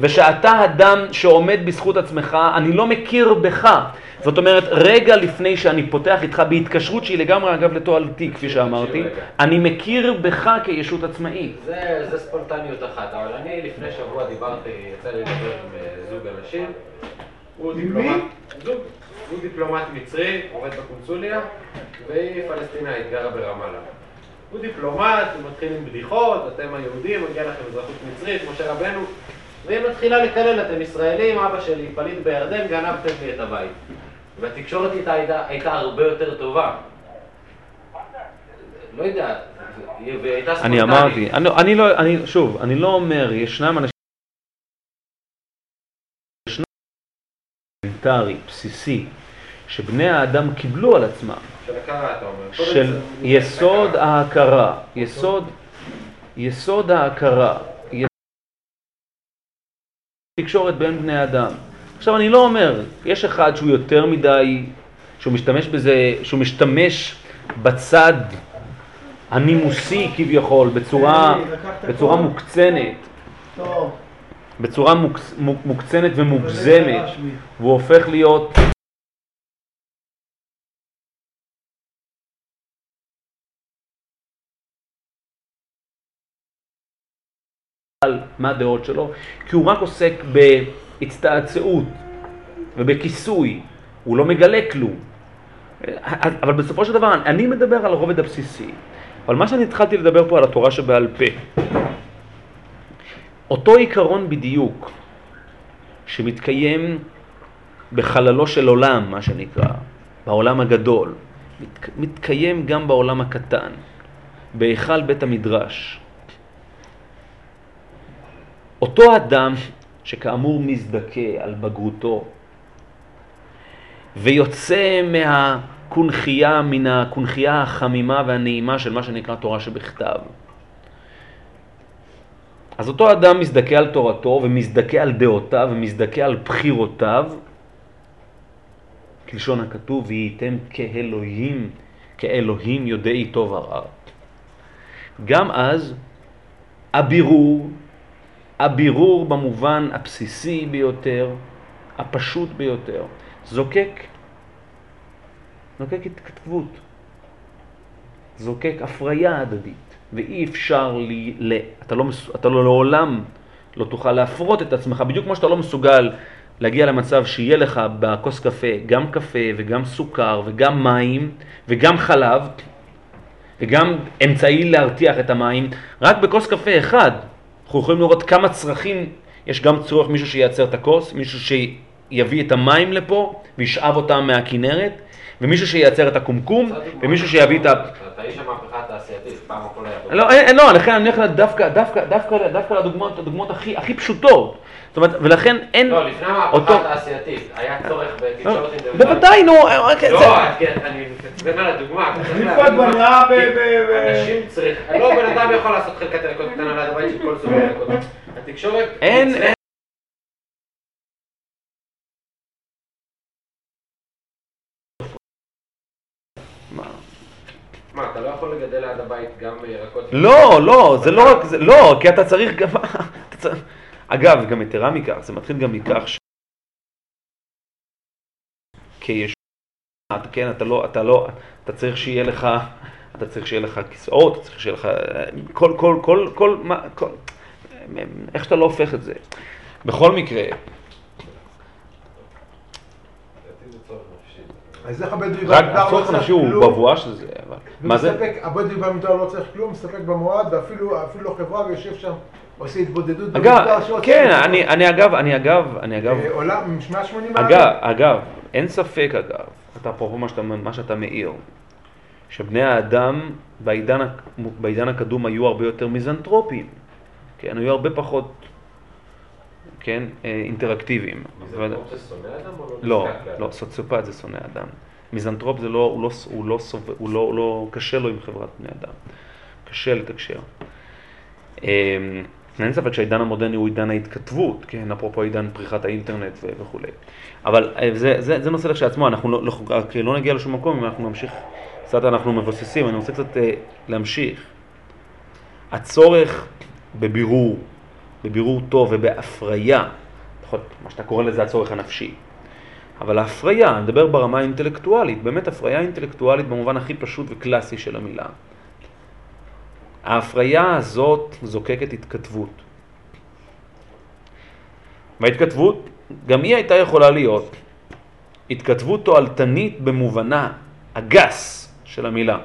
ושאתה אדם שעומד בזכות עצמך, אני לא מכיר בך. זאת אומרת, רגע לפני שאני פותח איתך בהתקשרות שהיא לגמרי, אגב, לתועלתי, כפי שאמרתי. אני מכיר בך כישות עצמאית. זה, זה ספונטניות אחת, אבל אני לפני שבוע דיברתי, יצא לי לדבר עם אה, זוג אנשים. הוא דיפלומט? זוג, הוא דיפלומט מצרי, עובד בקונסוליה, והיא פלסטינאית, גרה ברמאללה. הוא דיפלומט, הוא מתחיל עם בדיחות, אתם היהודים, מגיע לכם אזרחות מצרית, משה רבנו, והיא מתחילה לקלל, אתם ישראלים, אבא שלי פליט בירדן, גנבתם לי את הבית. והתקשורת איתה הייתה, הייתה הרבה יותר טובה. לא יודע, אני ספונטנית. אמרתי, אני, אני לא, אני, שוב, אני לא אומר, ישנם אנשים... ישנם אלמנטרי, בסיסי, שבני האדם קיבלו על עצמם, של הכרה, אתה אומר. של יסוד ההכרה, יסוד, יסוד ההכרה, תקשורת בין בני אדם. עכשיו אני לא אומר, יש אחד שהוא יותר מדי, שהוא משתמש בזה, שהוא משתמש בצד הנימוסי כביכול, בצורה, בצורה מוקצנת, טוב. בצורה מוקצ, מוק- מוקצנת ומוגזמת, והוא הופך להיות מה הדעות שלו, כי הוא רק עוסק בהצטעצעות ובכיסוי, הוא לא מגלה כלום. אבל בסופו של דבר, אני מדבר על הרובד הבסיסי. אבל מה שאני התחלתי לדבר פה על התורה שבעל פה, אותו עיקרון בדיוק שמתקיים בחללו של עולם, מה שנקרא, בעולם הגדול, מת, מתקיים גם בעולם הקטן, בהיכל בית המדרש. אותו אדם שכאמור מזדכה על בגרותו ויוצא מהקונכייה, מן הקונכייה החמימה והנעימה של מה שנקרא תורה שבכתב. אז אותו אדם מזדכה על תורתו ומזדכה על דעותיו ומזדכה על בחירותיו, כלשון הכתוב, והייתם כאלוהים, כאלוהים יודעי טוב ורע. גם אז הבירור, הבירור במובן הבסיסי ביותר, הפשוט ביותר, זוקק, זוקק התכתבות, זוקק הפריה הדדית, ואי אפשר לי, ל, אתה, לא, אתה לא לעולם לא תוכל להפרות את עצמך, בדיוק כמו שאתה לא מסוגל להגיע למצב שיהיה לך בכוס קפה גם קפה וגם סוכר וגם מים וגם חלב וגם אמצעי להרתיח את המים, רק בכוס קפה אחד. אנחנו יכולים לראות כמה צרכים, יש גם צורך מישהו שייצר את הכוס, מישהו שיביא את המים לפה וישאב אותם מהכינרת, ומישהו שייצר את הקומקום, ומישהו שיביא את ה... אתה איש המהפכה התעשייתית, פעם הכל היה... לא, אין, לא, לכן אני הולך דווקא, הכי, הכי פשוטות. זאת אומרת, ולכן אין לא, לפני אותו... המהפכה התעשייתית, היה צורך בתקשורת אינדיבידואלית. בוודאי, נו, רק- לא, זה- כן, אני מתעצבן על הדוגמה. אנשים צריכים... לא, בן אדם יכול לעשות חלקת ירקות קטנה ליד הבית של כל סוגי הירקות. התקשורת... אין- מה? אתה לא יכול לגדל ליד הבית גם ירקות? לא, לא, זה לא רק זה, לא, כי אתה צריך גם... אגב, גם יתרה מכך, זה מתחיל גם מכך ש... כיש... אתה, כן, אתה לא, אתה לא, אתה צריך שיהיה לך, אתה צריך שיהיה לך כיסאות, אתה צריך שיהיה לך, כל, כל, כל, כל, מה, כל, איך שאתה לא הופך את זה. בכל מקרה. אז איך הבדואי רק במדבר הצורך לא צריך הנפשי הוא כלום? בבואה של זה, אבל... מה זה? הבדואי במדבר לא צריך כלום, מסתפק במועד, ואפילו אפילו לא חברה ויושב שם, עושה התבודדות אגב, כן. אני, אני אגב, אני אגב, אני אגב, אה, עולם, 180 מעלות. אגב, אגב, אין ספק אגב, אתה אפרופו מה שאתה, מה שאתה מעיר, שבני האדם בעידן, בעידן הקדום היו הרבה יותר מיזנטרופיים, כן, היו הרבה פחות, כן, אה, אינטראקטיביים. מיזנטרופ זה שונא אדם או לא? לא, נזקק לאדם? לא, סוציופט זה שונא אדם. מיזנטרופ זה לא, הוא לא, הוא לא, הוא לא, הוא לא, קשה לו עם חברת בני אדם. קשה לתקשר. אין ספק שהעידן המודרני הוא עידן ההתכתבות, כן, אפרופו עידן פריחת האינטרנט וכולי. אבל אה, זה, זה, זה נושא לכשעצמו, אנחנו לא, לא, רק לא נגיע לשום מקום אם אנחנו נמשיך, קצת אנחנו מבוססים, אני רוצה קצת אה, להמשיך. הצורך בבירור, בבירור טוב ובהפריה, לפחות מה שאתה קורא לזה הצורך הנפשי, אבל ההפריה, אני מדבר ברמה האינטלקטואלית, באמת הפריה אינטלקטואלית במובן הכי פשוט וקלאסי של המילה. ההפריה הזאת זוקקת התכתבות. וההתכתבות, גם היא הייתה יכולה להיות התכתבות תועלתנית במובנה הגס של המילה.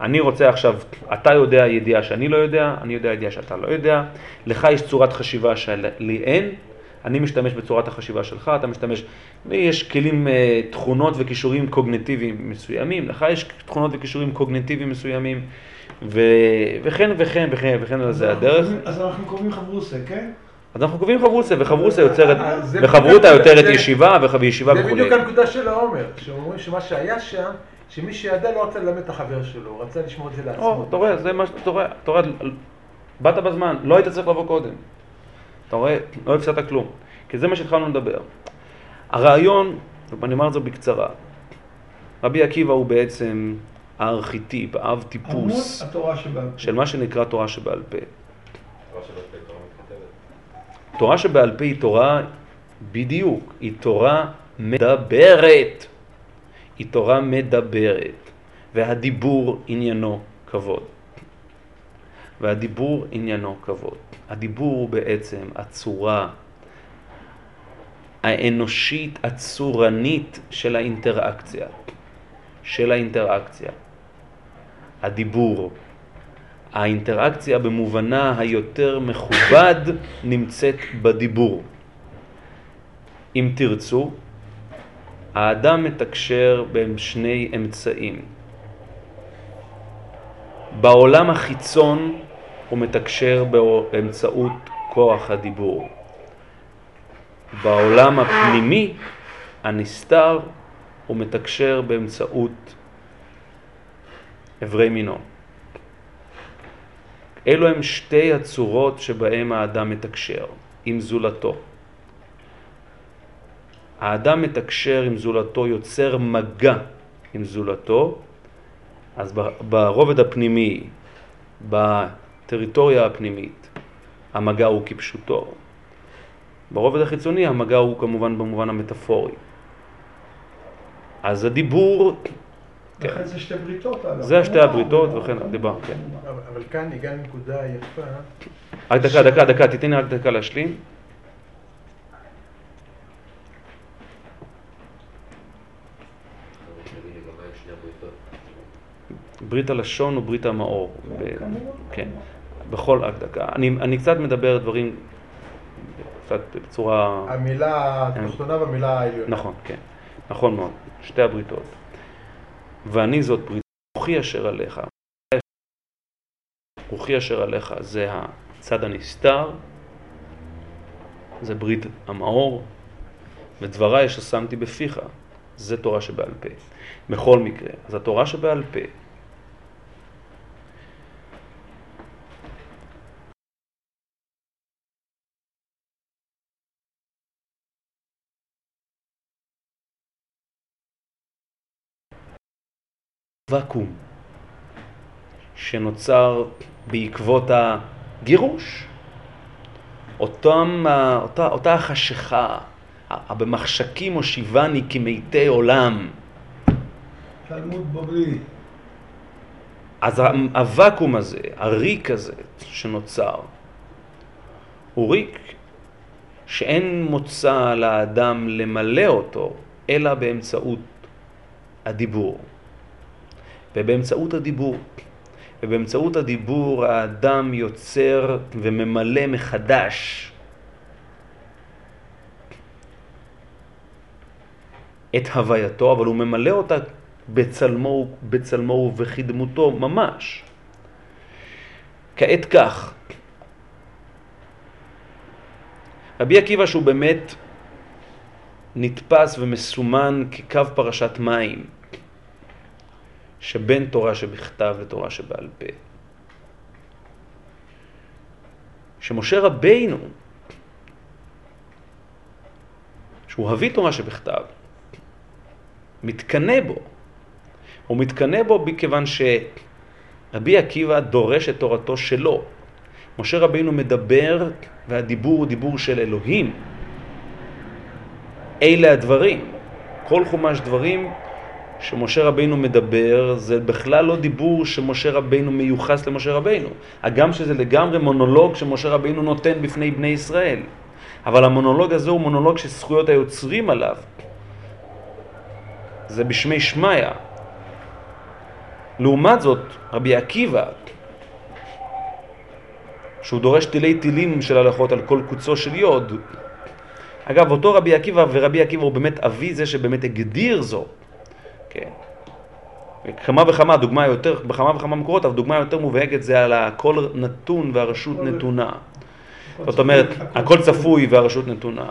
אני רוצה עכשיו, אתה יודע ידיעה שאני לא יודע, אני יודע ידיעה שאתה לא יודע, לך יש צורת חשיבה שלי אין, אני משתמש בצורת החשיבה שלך, אתה משתמש, יש כלים, אה, תכונות וכישורים קוגנטיביים מסוימים, לך יש תכונות וכישורים קוגנטיביים מסוימים. וכן וכן וכן וכן על זה הדרך. אז אנחנו קוראים חברוסה, כן? אז אנחנו קובעים חברוסה, וחברוסה יוצרת, אה, זה וחברותה יוצרת זה- ישיבה, וישיבה זה וכולי. בדיוק הנקודה של העומר, שאומרים שמה שהיה שם, שמי שידע לא רצה ללמד את החבר שלו, הוא רצה לשמור את זה לעצמו. או, אתה רואה, זה מה שאתה רואה, אתה רואה, באת בזמן, לא היית צריך לבוא קודם. אתה רואה, לא הפסדת כלום. כי זה מה שהתחלנו לדבר. הרעיון, ואני אומר את זה בקצרה, רבי עקיבא הוא בעצם הארכיטיפ, האב עמוד טיפוס התורה שבעל פה. של מה שנקרא תורה שבעל פה. תורה שבעל פה היא תורה, בדיוק, היא תורה מדברת. היא תורה מדברת, והדיבור עניינו כבוד. והדיבור עניינו כבוד. הדיבור הוא בעצם הצורה האנושית, הצורנית של האינטראקציה. של האינטראקציה. הדיבור. האינטראקציה במובנה היותר מכובד נמצאת בדיבור. אם תרצו, האדם מתקשר בין שני אמצעים. בעולם החיצון הוא מתקשר באמצעות כוח הדיבור. בעולם הפנימי, הנסתר, הוא מתקשר באמצעות אברי מינו. אלו הם שתי הצורות שבהם האדם מתקשר עם זולתו. האדם מתקשר עם זולתו, יוצר מגע עם זולתו, אז ברובד הפנימי, בטריטוריה הפנימית, המגע הוא כפשוטו. ברובד החיצוני המגע הוא כמובן במובן המטאפורי. אז הדיבור, לכן זה שתי בריתות. זה שתי הבריתות וכן דיבר, כן. אבל כאן הגענו לנקודה יפה. רק דקה, דקה, דקה, תיתן לי רק דקה להשלים. ברית הלשון וברית המאור. ב- כן, בכל רק דקה. אני, אני קצת מדבר דברים קצת בצורה... המילה התחתונה והמילה העליונה. נכון, כן. נכון מאוד. שתי הבריתות. ואני זאת ברית רוחי אשר עליך. רוחי אשר עליך זה הצד הנסתר, זה ברית המאור, ודבריי אשר שמתי בפיך, זה תורה שבעל פה. בכל מקרה, אז התורה שבעל פה ואקום שנוצר בעקבות הגירוש. אותם, ה- אותה, אותה החשיכה, במחשכים הושיבני כמתי עולם. תלמוד בבלי. אז הוואקום הזה, הריק הזה שנוצר, הוא ריק שאין מוצא לאדם למלא אותו, אלא באמצעות הדיבור. ובאמצעות הדיבור, ובאמצעות הדיבור האדם יוצר וממלא מחדש. את הווייתו, אבל הוא ממלא אותה בצלמו, בצלמו ובכדמותו ממש. כעת כך, רבי עקיבא שהוא באמת נתפס ומסומן כקו פרשת מים שבין תורה שבכתב לתורה שבעל פה. שמשה רבינו, שהוא הביא תורה שבכתב, מתקנא בו. הוא מתקנא בו מכיוון שרבי עקיבא דורש את תורתו שלו. משה רבינו מדבר, והדיבור הוא דיבור של אלוהים. אלה הדברים. כל חומש דברים שמשה רבינו מדבר, זה בכלל לא דיבור שמשה רבינו מיוחס למשה רבינו. הגם שזה לגמרי מונולוג שמשה רבינו נותן בפני בני ישראל. אבל המונולוג הזה הוא מונולוג שזכויות היוצרים עליו. זה בשמי שמיא. לעומת זאת, רבי עקיבא, שהוא דורש תילי תילים של הלכות על כל קוצו של יוד. אגב, אותו רבי עקיבא, ורבי עקיבא הוא באמת אבי זה שבאמת הגדיר זו. כן. כמה וכמה, דוגמה יותר, בכמה וכמה מקורות, אבל דוגמה יותר מובהקת זה על הכל נתון והרשות נתונה. זאת אומרת, הכל צפוי והרשות נתונה.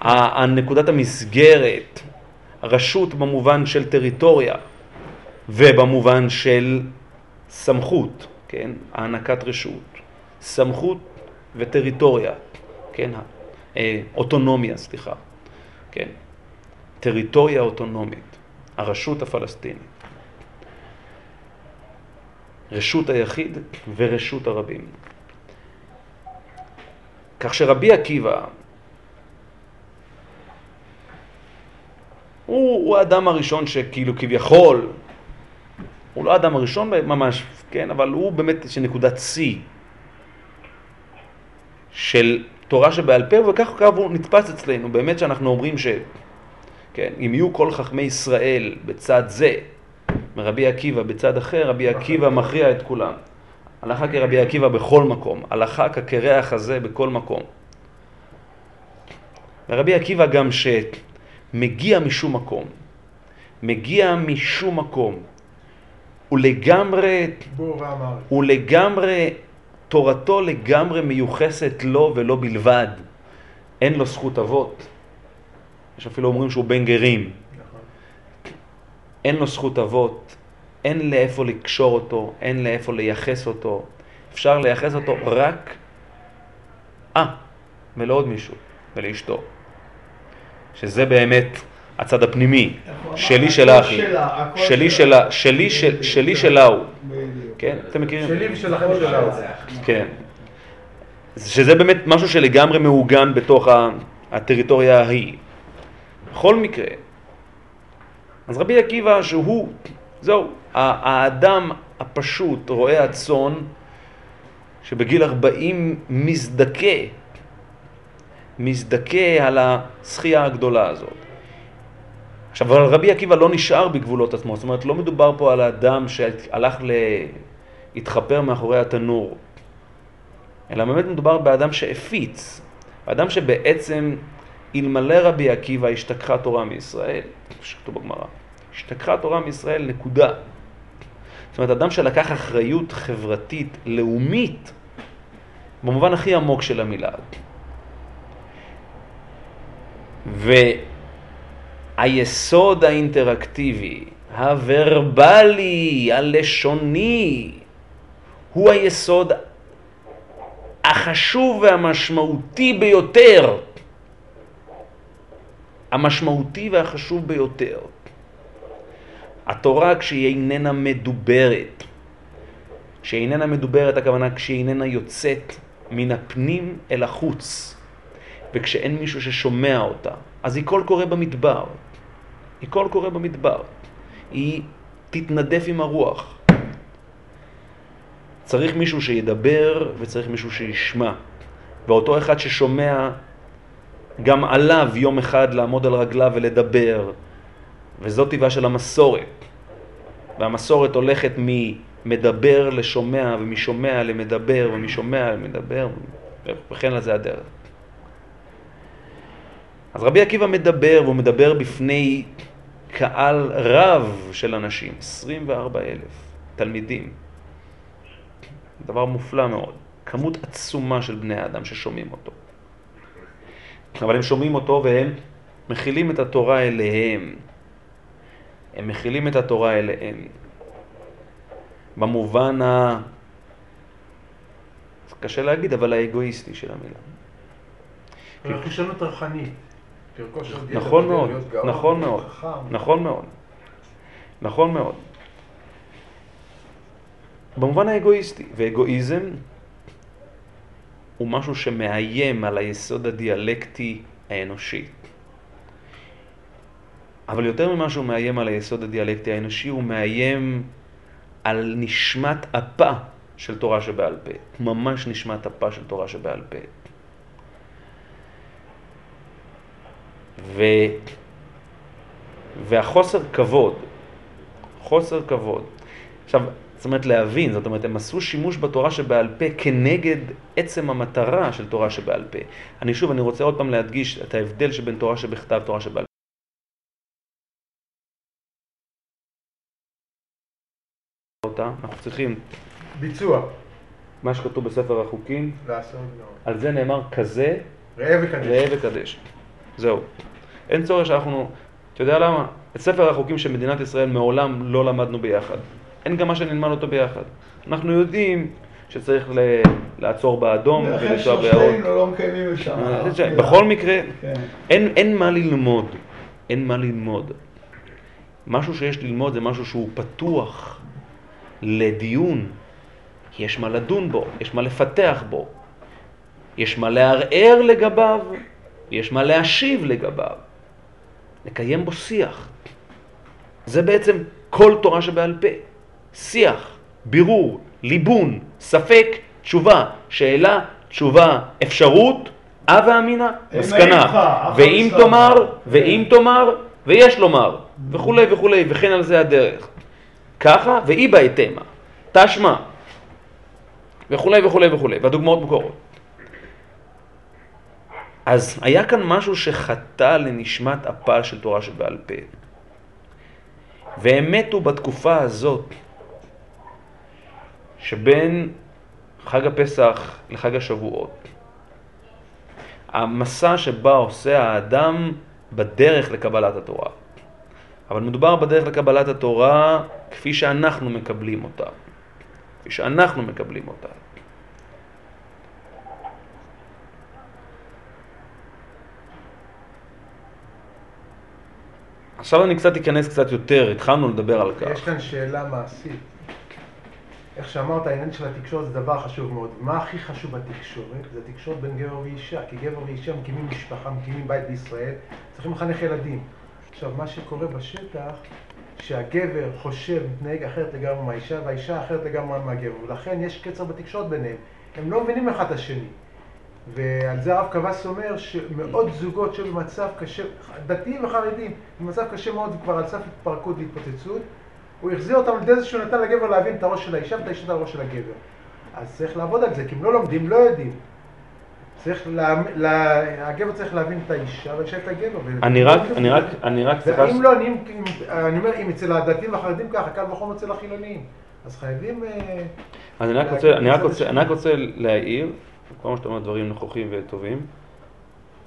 הנקודת המסגרת, רשות במובן של טריטוריה ובמובן של סמכות, כן? הענקת רשות. סמכות וטריטוריה, כן? אה, אוטונומיה, סליחה, כן? טריטוריה אוטונומית, הרשות הפלסטינית. רשות היחיד ורשות הרבים. כך שרבי עקיבא הוא, הוא האדם הראשון שכאילו כביכול, הוא לא האדם הראשון ממש, כן, אבל הוא באמת שנקודת שיא של תורה שבעל פה, וכך הוא נתפס אצלנו, באמת שאנחנו אומרים ש... כן, אם יהיו כל חכמי ישראל בצד זה, ורבי עקיבא בצד אחר, רבי עקיבא מכריע את כולם. הלכה כרבי עקיבא בכל מקום, הלכה כקרח הזה בכל מקום. ורבי עקיבא גם שמגיע משום מקום, מגיע משום מקום, הוא לגמרי. הוא לגמרי, תורתו לגמרי מיוחסת לו ולא בלבד. אין לו זכות אבות. יש אפילו אומרים שהוא בן גרים. אין לו זכות אבות, אין לאיפה לקשור אותו, אין לאיפה לייחס אותו. אפשר לייחס אותו רק, אה, ולעוד מישהו, ולאשתו. שזה באמת הצד הפנימי, שלי שלה אחי, שלי שלה, שלי של- שלי שלה הוא, כן? אתם מכירים? שלי ושלכם שלה. כן. שזה באמת משהו שלגמרי מעוגן בתוך הטריטוריה ההיא. בכל מקרה, אז רבי עקיבא שהוא, זהו, האדם הפשוט, רועה הצאן, שבגיל 40 מזדכה, מזדכה על הזכייה הגדולה הזאת. עכשיו, אבל רבי עקיבא לא נשאר בגבולות עצמו, זאת אומרת, לא מדובר פה על האדם שהלך להתחפר מאחורי התנור, אלא באמת מדובר באדם שהפיץ, באדם שבעצם, אלמלא רבי עקיבא השתכחה תורה מישראל, שכתוב בגמרא, השתכחה תורה מישראל, נקודה. זאת אומרת, אדם שלקח אחריות חברתית, לאומית, במובן הכי עמוק של המילה. והיסוד האינטראקטיבי, הוורבלי, הלשוני, הוא היסוד החשוב והמשמעותי ביותר. המשמעותי והחשוב ביותר. התורה כשהיא איננה מדוברת, כשהיא איננה מדוברת הכוונה כשהיא איננה יוצאת מן הפנים אל החוץ, וכשאין מישהו ששומע אותה, אז היא קול קורא במדבר. היא קול קורא במדבר. היא תתנדף עם הרוח. צריך מישהו שידבר וצריך מישהו שישמע. ואותו אחד ששומע, גם עליו יום אחד לעמוד על רגליו ולדבר. וזאת טבעה של המסורת. והמסורת הולכת ממדבר לשומע, ומשומע למדבר, ומשומע למדבר, וכן לזה הדרך. אז רבי עקיבא מדבר, והוא מדבר בפני קהל רב של אנשים, 24 אלף תלמידים. דבר מופלא מאוד. כמות עצומה של בני האדם ששומעים אותו. אבל הם שומעים אותו והם מכילים את התורה אליהם. הם מכילים את התורה אליהם. במובן קשה להגיד, אבל האגואיסטי של המילה. רכושנות רוחנית. נכון מאוד, נכון מאוד. נכון מאוד, נכון מאוד. במובן האגואיסטי, ואגואיזם הוא משהו שמאיים על היסוד הדיאלקטי האנושי. אבל יותר ממה שהוא מאיים על היסוד הדיאלקטי האנושי, הוא מאיים על נשמת אפה של תורה שבעל פה. ממש נשמת אפה של תורה שבעל פה. ו... והחוסר כבוד, חוסר כבוד. עכשיו, זאת אומרת להבין, זאת אומרת, הם עשו שימוש בתורה שבעל פה כנגד עצם המטרה של תורה שבעל פה. אני שוב, אני רוצה עוד פעם להדגיש את ההבדל שבין תורה שבכתב, תורה שבעל פה. אותה, אנחנו צריכים ביצוע. מה שכתוב בספר החוקים, לעשות. על זה נאמר כזה ראה וקדש. ראה וקדש. זהו. אין צורך שאנחנו, אתה יודע למה? את ספר החוקים של מדינת ישראל מעולם לא למדנו ביחד. אין גם מה שנלמד אותו ביחד. אנחנו יודעים שצריך ל- לעצור באדום ולכן ולנסוע בירוק. שלושתנו לא מקיימים את שם. אה, בכל מקרה, כן. אין, אין מה ללמוד. אין מה ללמוד. משהו שיש ללמוד זה משהו שהוא פתוח לדיון. יש מה לדון בו, יש מה לפתח בו. יש מה לערער לגביו, יש מה להשיב לגביו. לקיים בו שיח. זה בעצם כל תורה שבעל פה. שיח, בירור, ליבון, ספק, תשובה, שאלה, תשובה, אפשרות, ואמינא, אמת מסקנה. ואם תאמר. ואם תאמר, ויש לומר, וכולי וכולי, וכן על זה הדרך. ככה, ואי בהתאמה, תשמע, וכולי וכולי וכולי, והדוגמאות מוכרות. אז היה כאן משהו שחטא לנשמת אפה של תורה שבעל פה. והם מתו בתקופה הזאת, שבין חג הפסח לחג השבועות. המסע שבה עושה האדם בדרך לקבלת התורה. אבל מדובר בדרך לקבלת התורה כפי שאנחנו מקבלים אותה. כפי שאנחנו מקבלים אותה. עכשיו אני קצת אכנס קצת יותר, התחלנו לדבר על יש כך. כאן שאלה מעשית. איך שאמרת, העניין של התקשורת זה דבר חשוב מאוד. מה הכי חשוב בתקשורת? זה תקשורת בין גבר ואישה. כי גבר ואישה מקימים משפחה, מקימים בית בישראל, צריכים לחנך ילדים. עכשיו, מה שקורה בשטח, שהגבר חושב, מתנהג אחרת לגמרי מהאישה, והאישה אחרת לגמרי מהגבר. ולכן יש קצר בתקשורת ביניהם. הם לא מבינים אחד את השני. ועל זה הרב קבס אומר שמאות זוגות שהיו במצב קשה, דתיים וחרדים, במצב קשה מאוד כבר על סף התפרקות והתפוצצות, הוא החזיר אותם על ידי זה שהוא נתן לגבר להבין את הראש של האישה ואת האישה את הראש של הגבר. אז צריך לעבוד על זה, כי אם לא לומדים, לא יודעים. צריך, לה, לה, הגבר צריך להבין את האישה והאישה את הגבר. אני רק, אני רק, אני רק, סליחה, ואם לא, אם, אני אומר, אם אצל הדתיים והחרדים ככה, קל וחומר אצל החילונים. אז חייבים... אה, אז אני רק רוצה, אני רק רוצה, אני רק רוצה להעיר, כל מה שאתה אומר דברים נכוחים וטובים,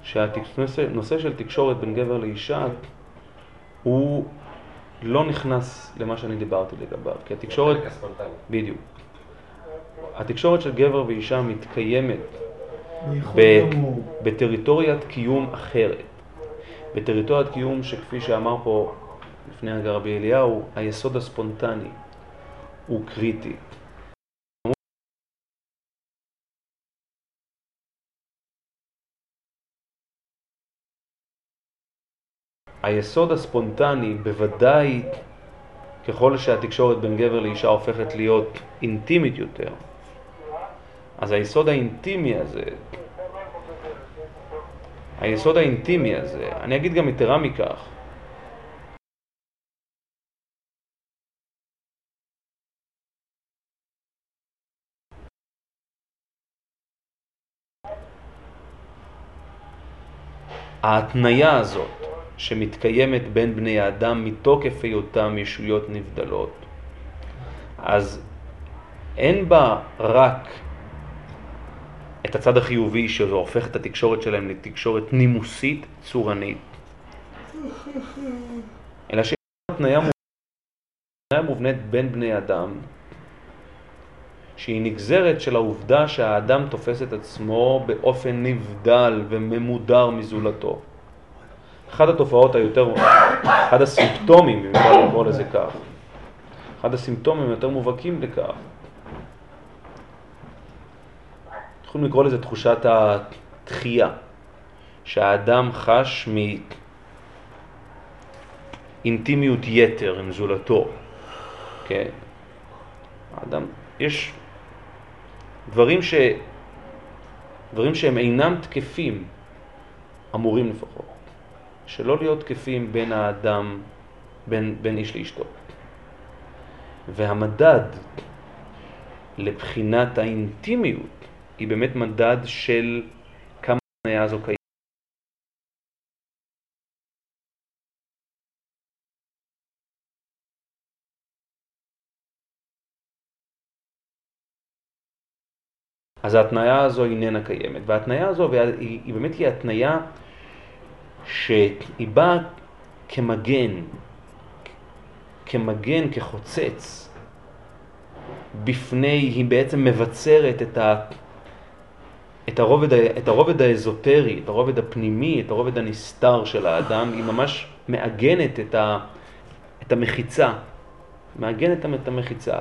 שהנושא של תקשורת בין גבר לאישה הוא לא נכנס למה שאני דיברתי לגביו, כי התקשורת. בדיוק, התקשורת של גבר ואישה מתקיימת. בטריטוריית קיום אחרת. בטריטוריית קיום שכפי שאמר פה לפני רגע רבי אליהו, היסוד הספונטני הוא קריטי. היסוד הספונטני בוודאי ככל שהתקשורת בין גבר לאישה הופכת להיות אינטימית יותר, אז היסוד האינטימי הזה, היסוד האינטימי הזה, אני אגיד גם יתרה מכך, ההתניה הזאת שמתקיימת בין בני האדם מתוקף היותם ישויות נבדלות, אז אין בה רק את הצד החיובי שזה הופך את התקשורת שלהם לתקשורת נימוסית צורנית, אלא שיש התניה מובנית- מובנית בין בני אדם שהיא נגזרת של העובדה שהאדם תופס את עצמו באופן נבדל וממודר מזולתו. אחת התופעות היותר, אחד הסימפטומים, אם אפשר לקרוא לזה כך, אחד הסימפטומים היותר מובהקים לכך, יכולים לקרוא לזה תחושת התחייה, שהאדם חש מאינטימיות יתר עם זולתו. כן? האדם, יש דברים, ש... דברים שהם אינם תקפים, אמורים לפחות, שלא להיות תקפים בין האדם, בין, בין איש לאשתו. והמדד לבחינת האינטימיות היא באמת מדד של כמה התניה הזו קיימת. אז ההתניה הזו איננה קיימת, וההתניה הזו היא, היא באמת היא התניה שהיא באה כמגן, כמגן, כחוצץ, בפני, היא בעצם מבצרת את, ה, את, הרובד, את הרובד האזוטרי, את הרובד הפנימי, את הרובד הנסתר של האדם, היא ממש מעגנת את, ה, את המחיצה, מעגנת את המחיצה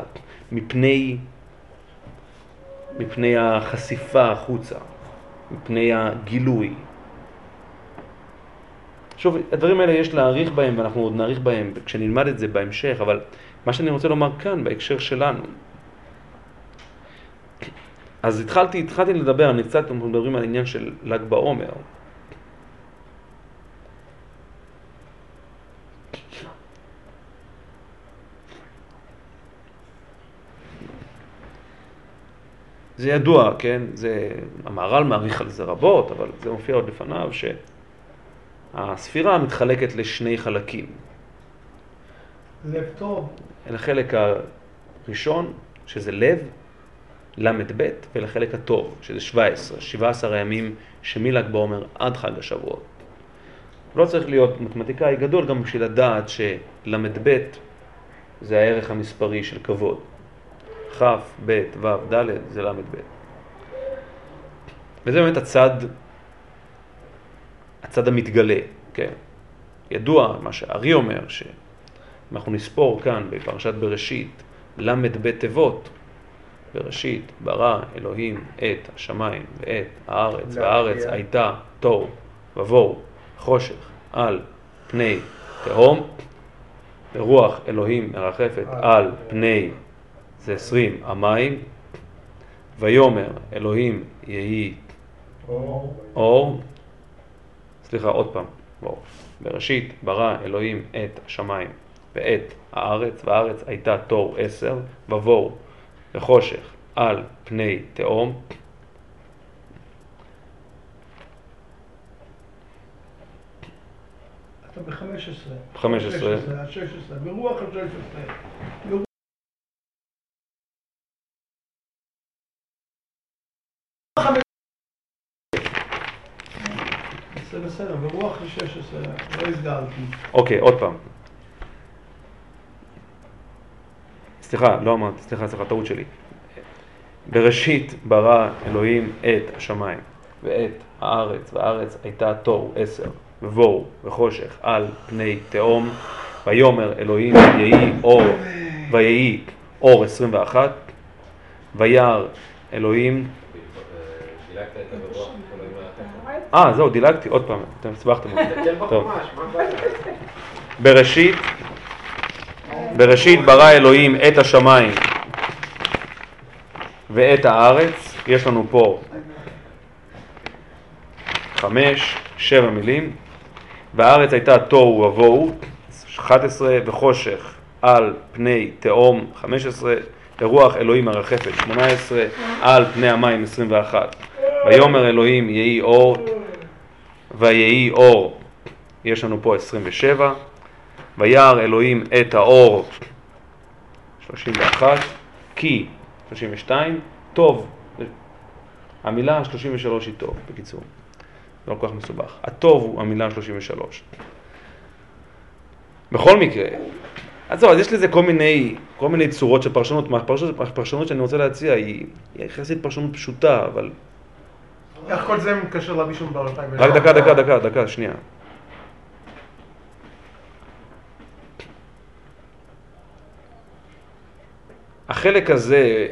מפני מפני החשיפה החוצה, מפני הגילוי. שוב, הדברים האלה יש להעריך בהם ואנחנו עוד נעריך בהם כשנלמד את זה בהמשך, אבל מה שאני רוצה לומר כאן בהקשר שלנו. אז התחלתי, התחלתי לדבר, אני קצת, אנחנו מדברים על עניין של ל"ג בעומר. זה ידוע, כן? זה, המהר"ל מעריך על זה רבות, אבל זה מופיע עוד לפניו, שהספירה מתחלקת לשני חלקים. לב טוב. לחלק הראשון, שזה לב, ל"ב, ולחלק הטוב, שזה 17, 17 הימים שמל"ג בעומר עד חג השבועות. לא צריך להיות מתמטיקאי גדול גם בשביל לדעת של"ב זה הערך המספרי של כבוד. כ', ב', ו', ד', זה ל"ב. וזה באמת הצד, הצד המתגלה, כן. ידוע מה שהארי אומר, שאם אנחנו נספור כאן בפרשת בראשית, ל"ב תיבות, בראשית ברא אלוהים את השמיים ואת הארץ, והארץ הייתה תוהו ובוהו חושך על פני תהום, ורוח אלוהים מרחפת על פני זה עשרים המים, ויאמר אלוהים יהי אור, סליחה עוד פעם, אור. בראשית ברא אלוהים את השמיים ואת הארץ, והארץ הייתה תור עשר, ובואו וחושך על פני תהום. אתה ב-15. 15. 16, ברוח ה-16. זה בסדר, ברוח ה-16, לא הסגרתי. אוקיי, עוד פעם. סליחה, לא אמרתי, סליחה, סליחה, טעות שלי. בראשית ברא אלוהים את השמיים ואת הארץ, והארץ הייתה תוהו עשר, ובואו וחושך על פני תהום, ויאמר אלוהים יהי אור, ויהי אור עשרים ואחת, וירא אלוהים דילגת את הברוח, אלוהים מרחפת. אה, זהו, דילגתי, עוד פעם, אתם הצבחתם אותי. טוב. בראשית, בראשית ברא אלוהים את השמיים ואת הארץ, יש לנו פה חמש, שבע מילים, והארץ הייתה תוהו ובוהו, 11, וחושך על פני תהום, 15, ורוח אלוהים מרחפת, 18, על פני המים, 21. ויאמר אלוהים יהי אור, ויהי אור, יש לנו פה 27, וירא אלוהים את האור, 31, כי, 32, טוב, המילה 33 היא טוב, בקיצור, לא כל כך מסובך. הטוב הוא המילה 33. בכל מקרה, אז זהו, אז יש לזה כל מיני, כל מיני צורות של פרשנות. הפרשנות, הפרשנות שאני רוצה להציע היא, היא יחסית פרשנות פשוטה, אבל... איך כל זה מתקשר להביא שום בר אלפיים רק דקה, דקה, דקה, דקה, שנייה. החלק הזה,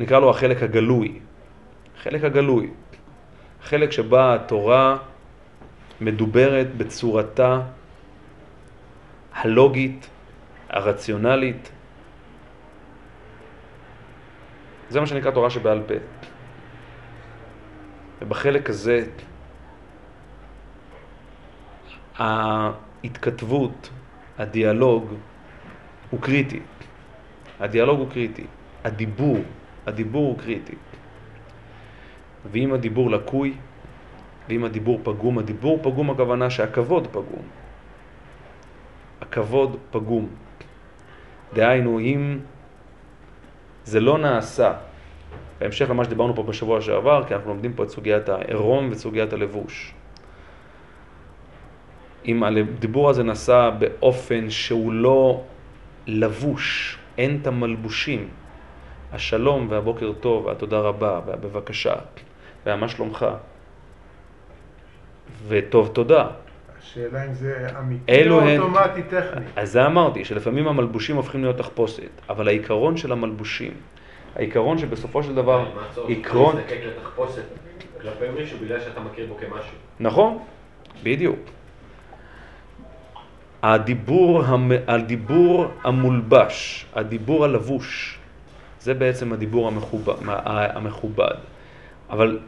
נקרא לו החלק הגלוי. החלק הגלוי. חלק שבה התורה מדוברת בצורתה הלוגית, הרציונלית. זה מה שנקרא תורה שבעל פה. ובחלק הזה ההתכתבות, הדיאלוג הוא קריטי. הדיאלוג הוא קריטי. הדיבור, הדיבור הוא קריטי. ואם הדיבור לקוי, ואם הדיבור פגום, הדיבור פגום הכוונה שהכבוד פגום. הכבוד פגום. דהיינו, אם זה לא נעשה, בהמשך למה שדיברנו פה בשבוע שעבר, כי אנחנו לומדים פה את סוגיית העירום ואת סוגיית הלבוש. אם הדיבור הזה נעשה באופן שהוא לא לבוש, אין את המלבושים, השלום והבוקר טוב והתודה רבה והבבקשה והמה שלומך וטוב תודה. השאלה אם זה אמיתי או הן- אוטומטי טכני. אז זה אמרתי, שלפעמים המלבושים הופכים להיות תחפושת, אבל העיקרון של המלבושים, העיקרון שבסופו של דבר, מה הצורך להזדקק לתחפושת כלפי מישהו בגלל שאתה מכיר בו כמשהו? נכון, בדיוק. הדיבור, המ... הדיבור המולבש, הדיבור הלבוש, זה בעצם הדיבור המכובד, המכובד. אבל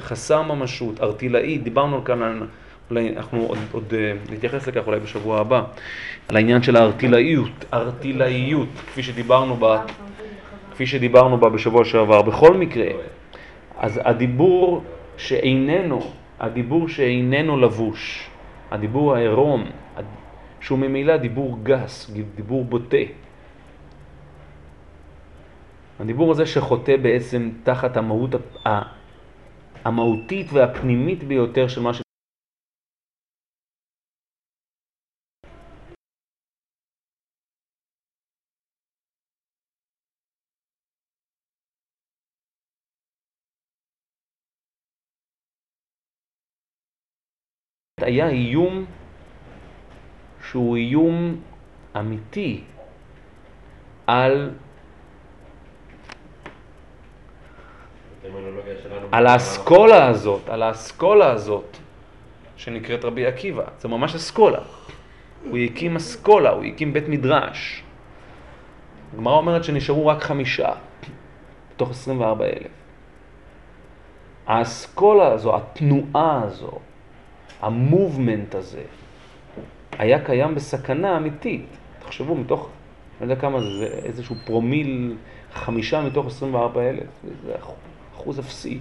חסר ממשות, ארטילאי, דיברנו כאן על, אולי אנחנו עוד, עוד אה, נתייחס לכך אולי בשבוע הבא, על העניין של הארטילאיות, ארטילאיות, כפי שדיברנו בה, כפי שדיברנו בה בשבוע שעבר. בכל מקרה, אז הדיבור שאיננו, הדיבור שאיננו לבוש, הדיבור העירום, שהוא ממילא דיבור גס, דיבור בוטה, הדיבור הזה שחוטא בעצם תחת המהות המהותית והפנימית ביותר של מה ש... היה איום שהוא איום אמיתי על, על האסכולה הזאת, על האסכולה הזאת שנקראת רבי עקיבא. זה ממש אסכולה. הוא הקים אסכולה, הוא הקים בית מדרש. הגמרא אומרת שנשארו רק חמישה, מתוך 24 אלף. האסכולה הזו, התנועה הזו, המובמנט הזה, היה קיים בסכנה אמיתית. תחשבו, מתוך, אני לא יודע כמה זה, איזשהו פרומיל, חמישה מתוך 24 אלף, זה אחוז אפסי.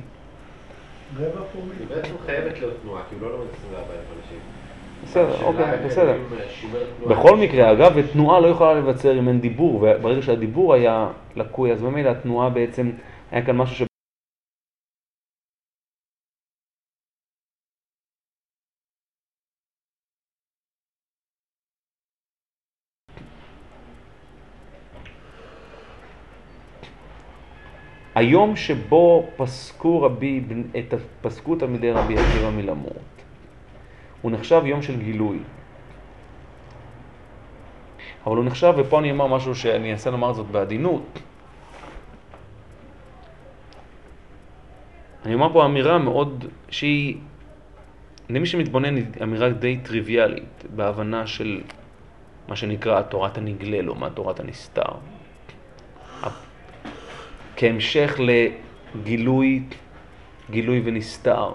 רבע פרומיל. היא בעצם חייבת להיות תנועה, כי הוא לא לומד 24 אלף אנשים. בסדר, אוקיי, בסדר. תנועה. בכל מקרה, אגב, תנועה לא יכולה להיווצר אם אין דיבור, וברגע שהדיבור היה לקוי, אז ממילא התנועה בעצם, היה כאן משהו ש... היום שבו פסקו רבי, את פסקו תלמידי רבי עקיבא מלמות, הוא נחשב יום של גילוי. אבל הוא נחשב, ופה אני אומר משהו שאני אנסה לומר זאת בעדינות. אני אומר פה אמירה מאוד, שהיא, למי שמתבונן, היא אמירה די טריוויאלית, בהבנה של מה שנקרא תורת הנגלה, לעומת תורת הנסתר. כהמשך לגילוי, גילוי ונסתר.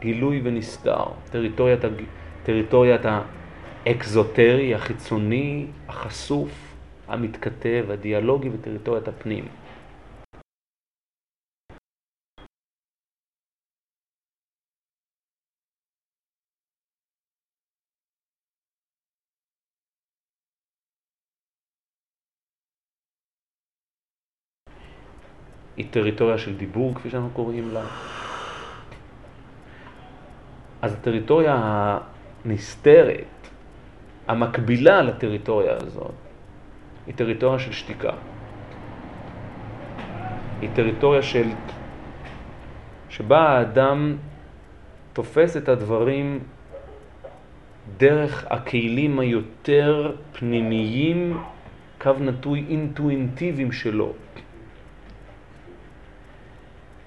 גילוי ונסתר. טריטוריית, טריטוריית האקזוטרי, החיצוני, החשוף, המתכתב, הדיאלוגי וטריטוריית הפנים. היא טריטוריה של דיבור, כפי שאנחנו קוראים לה. אז הטריטוריה הנסתרת, המקבילה לטריטוריה הזאת, היא טריטוריה של שתיקה. היא טריטוריה של... שבה האדם תופס את הדברים דרך הכלים היותר פנימיים, קו נטוי אינטואינטיביים שלו.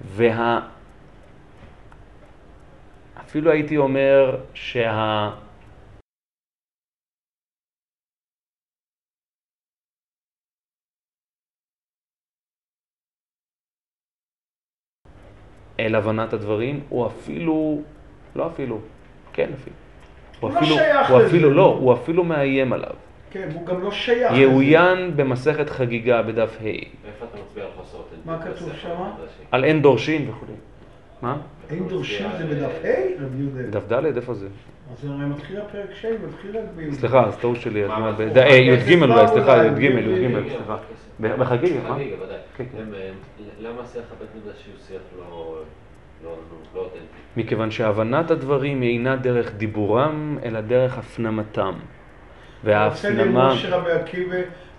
וה... אפילו הייתי אומר שה... אל הבנת הדברים, או אפילו, לא אפילו, כן אפילו. הוא הוא לא אפילו, שייך הוא לזה. אפילו לא, הוא אפילו מאיים עליו. כן, הוא גם לא שייך לזה. יאוין במסכת חגיגה בדף ה', איפה אתה מצביע על חוסר? מה כתוב? המדרשי? על אין דורשין וכו'. מה? האם דורשים זה בדף ה'? רבי יהודה. דף ד', איפה זה? אז זה הרי מתחיל הפרק ש', מתחיל רק. סליחה, אז טעות שלי. י"ג אולי, סליחה, י"ג, י"ג, י"ג, סליחה. בחגיגה, מה? כן, כן. למה השיח הבית מדרשי הוא שיח לא... לא לא אותנטי? מכיוון שהבנת הדברים היא אינה דרך דיבורם, אלא דרך הפנמתם. וההפנמה...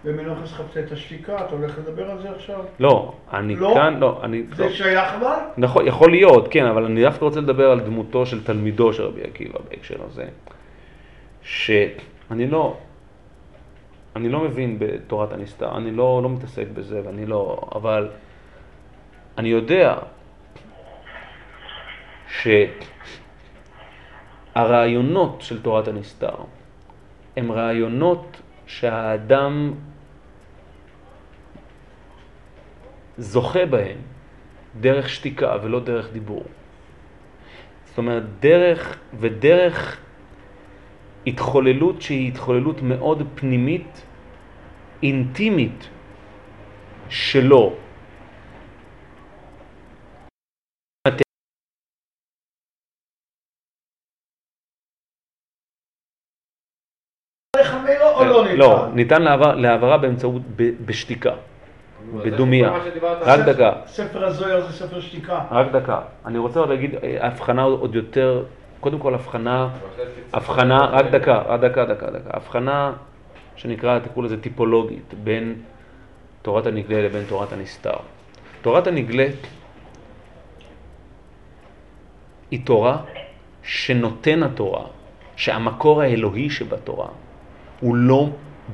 במנוחס חפצי את השתיקה, אתה הולך לדבר על זה עכשיו? לא, אני לא? כאן, לא, אני... זה לא. שייך אבל? נכון, יכול להיות, כן, אבל אני דווקא רוצה לדבר על דמותו של תלמידו של רבי עקיבא בהקשר הזה. שאני לא, אני לא מבין בתורת הנסתר, אני לא, לא מתעסק בזה, ואני לא, אבל אני יודע שהרעיונות של תורת הנסתר הם רעיונות שהאדם זוכה בהם דרך שתיקה ולא דרך דיבור. זאת אומרת, דרך ודרך התחוללות שהיא התחוללות מאוד פנימית, אינטימית שלו. לא ניתן? לא, ניתן להעבר- להעברה באמצעות, בשתיקה, שדיברת רק. דקה. ספר הזוהר זה ספר שתיקה. רק דקה. אני רוצה עוד להגיד אה, הבחנה עוד יותר, קודם כל הבחנה, הבחנה, רק דקה, רק דקה, דקה, דקה. הבחנה שנקרא, תקראו לזה טיפולוגית, בין תורת הנגלה לבין תורת הנסתר. תורת הנגלה היא תורה שנותן התורה, שהמקור האלוהי שבתורה הוא לא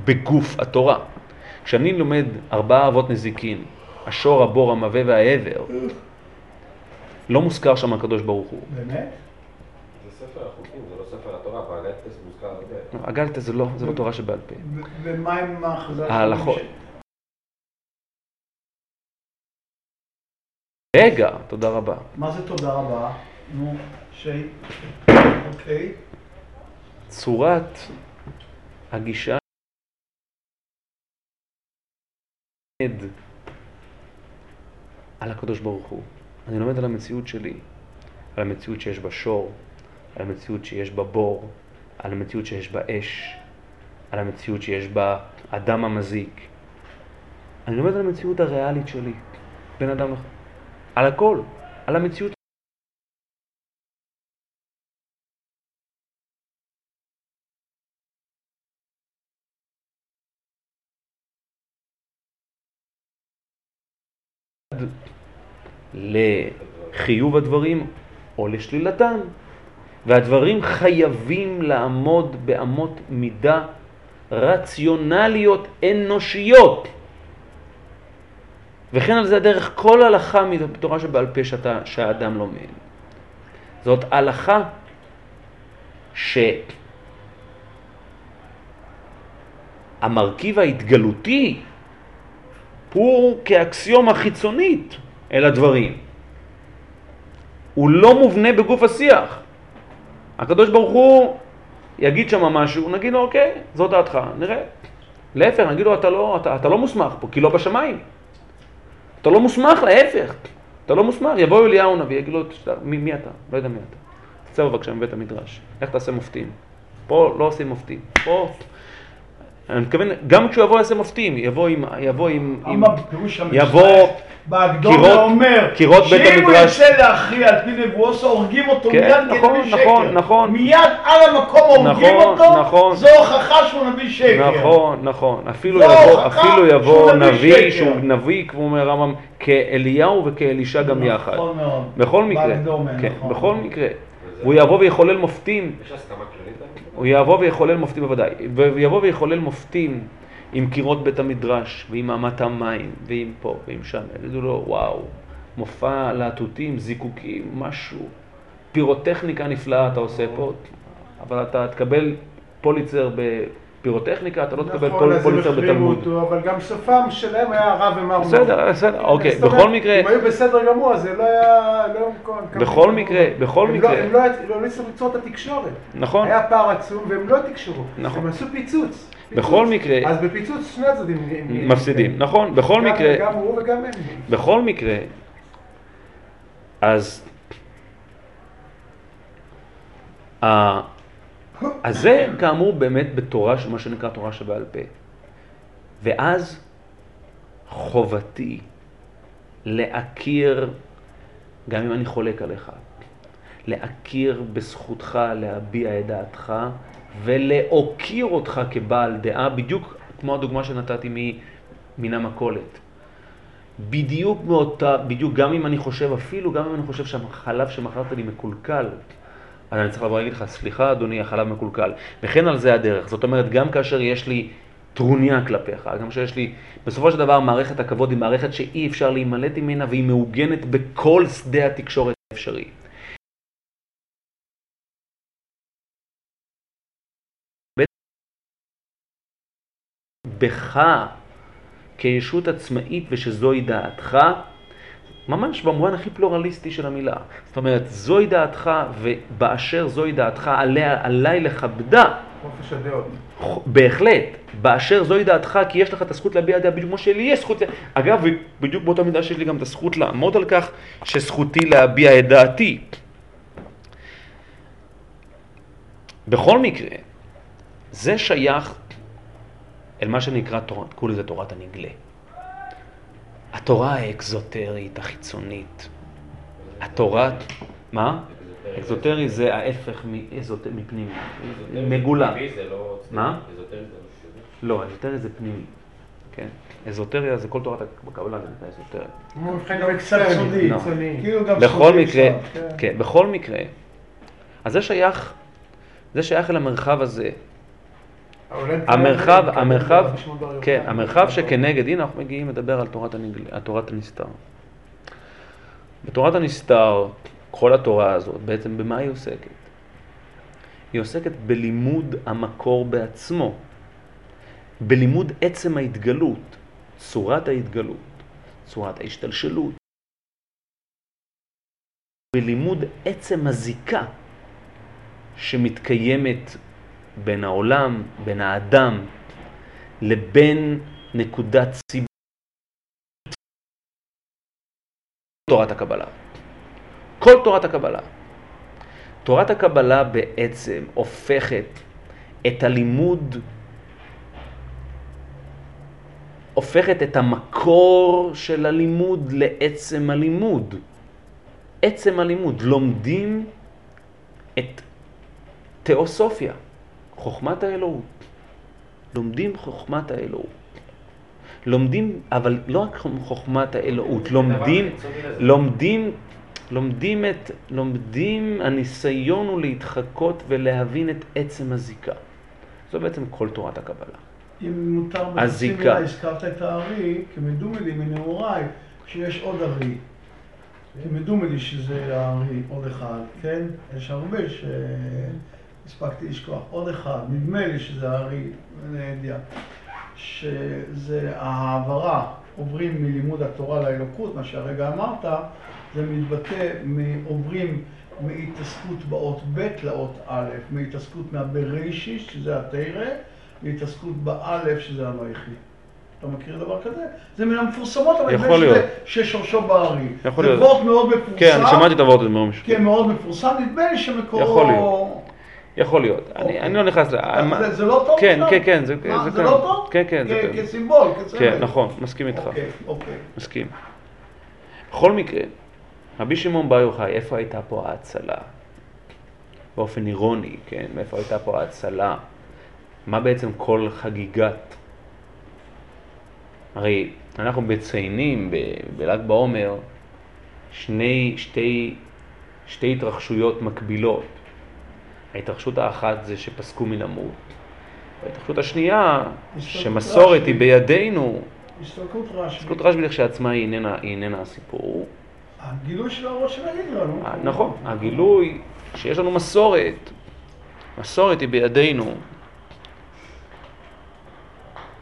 בגוף התורה. כשאני לומד ארבעה אבות נזיקין, השור, הבור, המווה והעבר, לא מוזכר שם הקדוש ברוך הוא. באמת? זה ספר החוקים, זה לא ספר התורה, והגטס מוזכר הרבה. אגלתא זה לא, זה לא תורה שבעל פה. ומה עם החז"ל? ההלכות. רגע, תודה רבה. מה זה תודה רבה? נו, שי. אוקיי. צורת הגישה לומד על הקדוש ברוך הוא. אני לומד על המציאות שלי, על המציאות שיש בה שור, על המציאות שיש בה בור, על המציאות שיש בה אש, על המציאות שיש בה אדם המזיק. אני לומד על המציאות הריאלית שלי, בין אדם לח... על הכל, על המציאות. לחיוב הדברים או לשלילתם. והדברים חייבים לעמוד באמות מידה רציונליות אנושיות. וכן על זה הדרך כל הלכה מתורה שבעל פה שאתה, שהאדם לומד. זאת הלכה שהמרכיב ההתגלותי הוא כאקסיומה חיצונית אל הדברים. הוא לא מובנה בגוף השיח. הקדוש ברוך הוא יגיד שם משהו, נגיד לו, אוקיי, זו דעתך, נראה. להפך, נגיד לו, אתה לא, אתה, אתה לא מוסמך פה, כי לא בשמיים. אתה לא מוסמך, להפך. אתה לא מוסמך. יבוא אליהו הנביא, יגיד לו, "תשתר, מי, מי אתה? לא יודע מי אתה. תצא בבקשה מבית המדרש. לך תעשה מופתים. פה לא עושים מופתים. פה... אני מתכוון, גם כשהוא יבוא יעשה מופתים, יבוא עם, יבוא עם? יבוא קירות- אומר, קירות בית שאם הוא המדרש- יצא להכריע על פי נבואו, הורגים אותו כן, מיד נכון, כנביא נכון, שקר. נכון. מיד על המקום הורגים נכון, אותו, נכון. זו הוכחה שהוא נביא שקר. נכון, נכון. אפילו יבוא, אפילו שהוא יבוא נביא נביא שקר. שהוא נביא, כמו אומר הרמב"ם, כאליהו וכאלישע גם יחד. נכון מאוד. בכל מקרה, בהקדומה, כן, נכון. בכל מקרה. הוא יבוא ויחולל מופתים, יש הסכמה כללית? הוא יבוא ויחולל מופתים בוודאי, ויבוא ויחולל מופתים עם קירות בית המדרש, ועם אמת המים, ועם פה, ועם שם, יגידו לו, וואו, מופע להטוטים, זיקוקים, משהו, פירוטכניקה נפלאה אתה עושה פה, אבל אתה תקבל פוליצר בפירוטכניקה, אתה לא תקבל נכון, פול- אז הם פוליצר החרימו בתלמוד. אותו, אבל גם סופם שלהם היה רע ומר. בסדר, בסדר, אוקיי, זאת אומרת, בכל מקרה, אם היו בסדר גמור, אז זה לא היה... לא היה- בכל מקרה, בכל הם מקרה. לא- הם לא לא הצליחו ליצור את התקשורת. נכון, היה פער עצום והם לא תקשרו. נכון. הם עשו פיצוץ. בכל. מקרה- אז בפיצוץ שני הצדדים מפסידים, נכון, בכל מקרה, גם הוא וגם הם. בכל מקרה, אז, אז זה כאמור באמת בתורה, מה שנקרא תורה שבעל פה. ואז חובתי להכיר, גם אם אני חולק עליך, להכיר בזכותך להביע את דעתך ולהוקיר אותך כבעל דעה, בדיוק כמו הדוגמה שנתתי מן המכולת. בדיוק מאותה, בדיוק גם אם אני חושב, אפילו גם אם אני חושב שהחלב שמכרת לי מקולקל, אז אני צריך לבוא להגיד לך, סליחה אדוני, החלב מקולקל. וכן על זה הדרך. זאת אומרת, גם כאשר יש לי טרוניה כלפיך, גם שיש לי, בסופו של דבר מערכת הכבוד היא מערכת שאי אפשר להימלט ממנה והיא מעוגנת בכל שדה התקשורת האפשרי. בך כישות עצמאית ושזוהי דעתך, ממש במובן הכי פלורליסטי של המילה. זאת אומרת, זוהי דעתך, ובאשר זוהי דעתך, עליה, עליי לכבדה. חופש הדעות. בהחלט, באשר זוהי דעתך, כי יש לך את הזכות להביע דעה בדיוק כמו שלי יש זכות, אגב, בדיוק באותה מידה שיש לי גם את הזכות לעמוד על כך שזכותי להביע את דעתי. בכל מקרה, זה שייך אל מה שנקרא, תורה- קראו לזה תורת הנגלה. התורה האקזוטרית, החיצונית. התורה, מה? אקזוטרי זה ההפך מפנימי, מגולה. לא... מה? אזוטרי זה לא שזה. לא, זה פנימי, כן? אזוטריה זה כל תורת הקבלה, זה נקרא אזוטריה. כמו מבחן גם. כאילו בכל מקרה, כן. כן, בכל מקרה, אז זה שייך, זה שייך אל המרחב הזה. המרחב, המרחב, יוחאי. כן, המרחב שכנגד, הנה אנחנו מגיעים לדבר על תורת הנסתר. בתורת הנסתר, כל התורה הזאת, בעצם במה היא עוסקת? היא עוסקת בלימוד המקור בעצמו, בלימוד עצם ההתגלות, צורת ההתגלות, צורת ההשתלשלות, בלימוד עצם הזיקה שמתקיימת בין העולם, בין האדם, לבין נקודת ציבור. תורת הקבלה. כל תורת הקבלה. תורת הקבלה בעצם הופכת את הלימוד, הופכת את המקור של הלימוד לעצם הלימוד. עצם הלימוד. לומדים את תיאוסופיה, חוכמת האלוהות. לומדים חוכמת האלוהות. לומדים, אבל לא רק חוכמת האלוהות, לומדים, לומדים, לומדים את, לומדים, הניסיון הוא להתחקות ולהבין את עצם הזיקה. זו בעצם כל תורת הקבלה. אם מותר בחצי הזיקה. מילה, הזכרת את הארי, כמדומדי מנעוריי, שיש עוד ארי. כמדומדי שזה הארי, עוד אחד, כן? יש הרבה שהספקתי לשכוח. עוד אחד, נדמה לי שזה הארי, ידיעה. שזה ההעברה, עוברים מלימוד התורה לאלוקות, מה שהרגע אמרת, זה מתבטא, מ- עוברים מהתעסקות באות ב' לאות א', מהתעסקות מהבראשיש, שזה התרא, להתעסקות באלף, שזה הנויכי. אתה מכיר דבר כזה? זה מן המפורסמות, אבל יכול להיות. ששורשו בארי. יכול זה להיות. וורט מאוד מפורסם. כן, אני שמעתי את הוורט הזה מאוד משהו. כן, מאוד מפורסם. נדמה לי שמקורו... יכול להיות. יכול להיות. אני, אוקיי. אני לא נכנס ל... מה- זה- זה לא טוב כן? כן, כן, זה, מה, זה, זה כן. לא טוב? כן, כן, זה כן. כסימבול, כסמל. כן, נכון, מסכים איתך. אוקיי, אוקיי. מסכים. בכל מקרה, רבי שמעון בר יוחאי, איפה הייתה פה ההצלה? באופן אירוני, כן? מאיפה הייתה פה ההצלה? מה בעצם כל חגיגת? הרי אנחנו מציינים בל"ג בעומר שני, שתי, שתי התרחשויות מקבילות. ההתרחשות האחת זה שפסקו מן המות. וההתרחשות השנייה, הסתלקות שמסורת רשב"י. היא בידינו, הסתלקות רשב"י. הסתכלות רשב"י לכשעצמה היא איננה, היא איננה הסיפור. הגילוי של הראש של ההידרה, נו. אה, נכון, הגילוי שיש לנו מסורת, מסורת היא בידינו,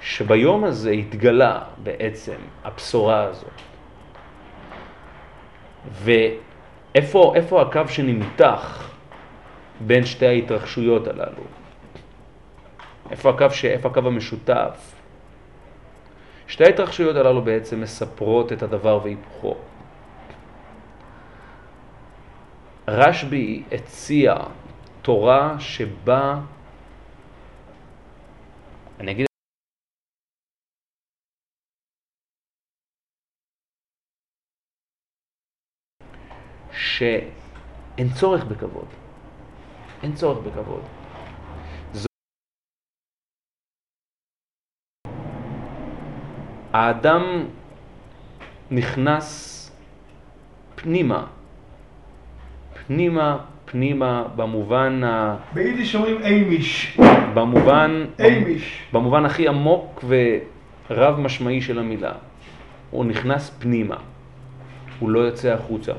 שביום הזה התגלה בעצם הבשורה הזאת. ואיפה איפה הקו שנמתח בין שתי ההתרחשויות הללו? איפה הקו, ש... איפה הקו המשותף? שתי ההתרחשויות הללו בעצם מספרות את הדבר והיפוכו. רשב"י הציע תורה שבה, אני אגיד, שאין צורך בכבוד. אין צורך בכבוד. האדם נכנס פנימה, פנימה, פנימה, במובן, ה... ביידיש אומרים אימיש. במובן, אימיש. במובן הכי עמוק ורב משמעי של המילה. הוא נכנס פנימה, הוא לא יוצא החוצה.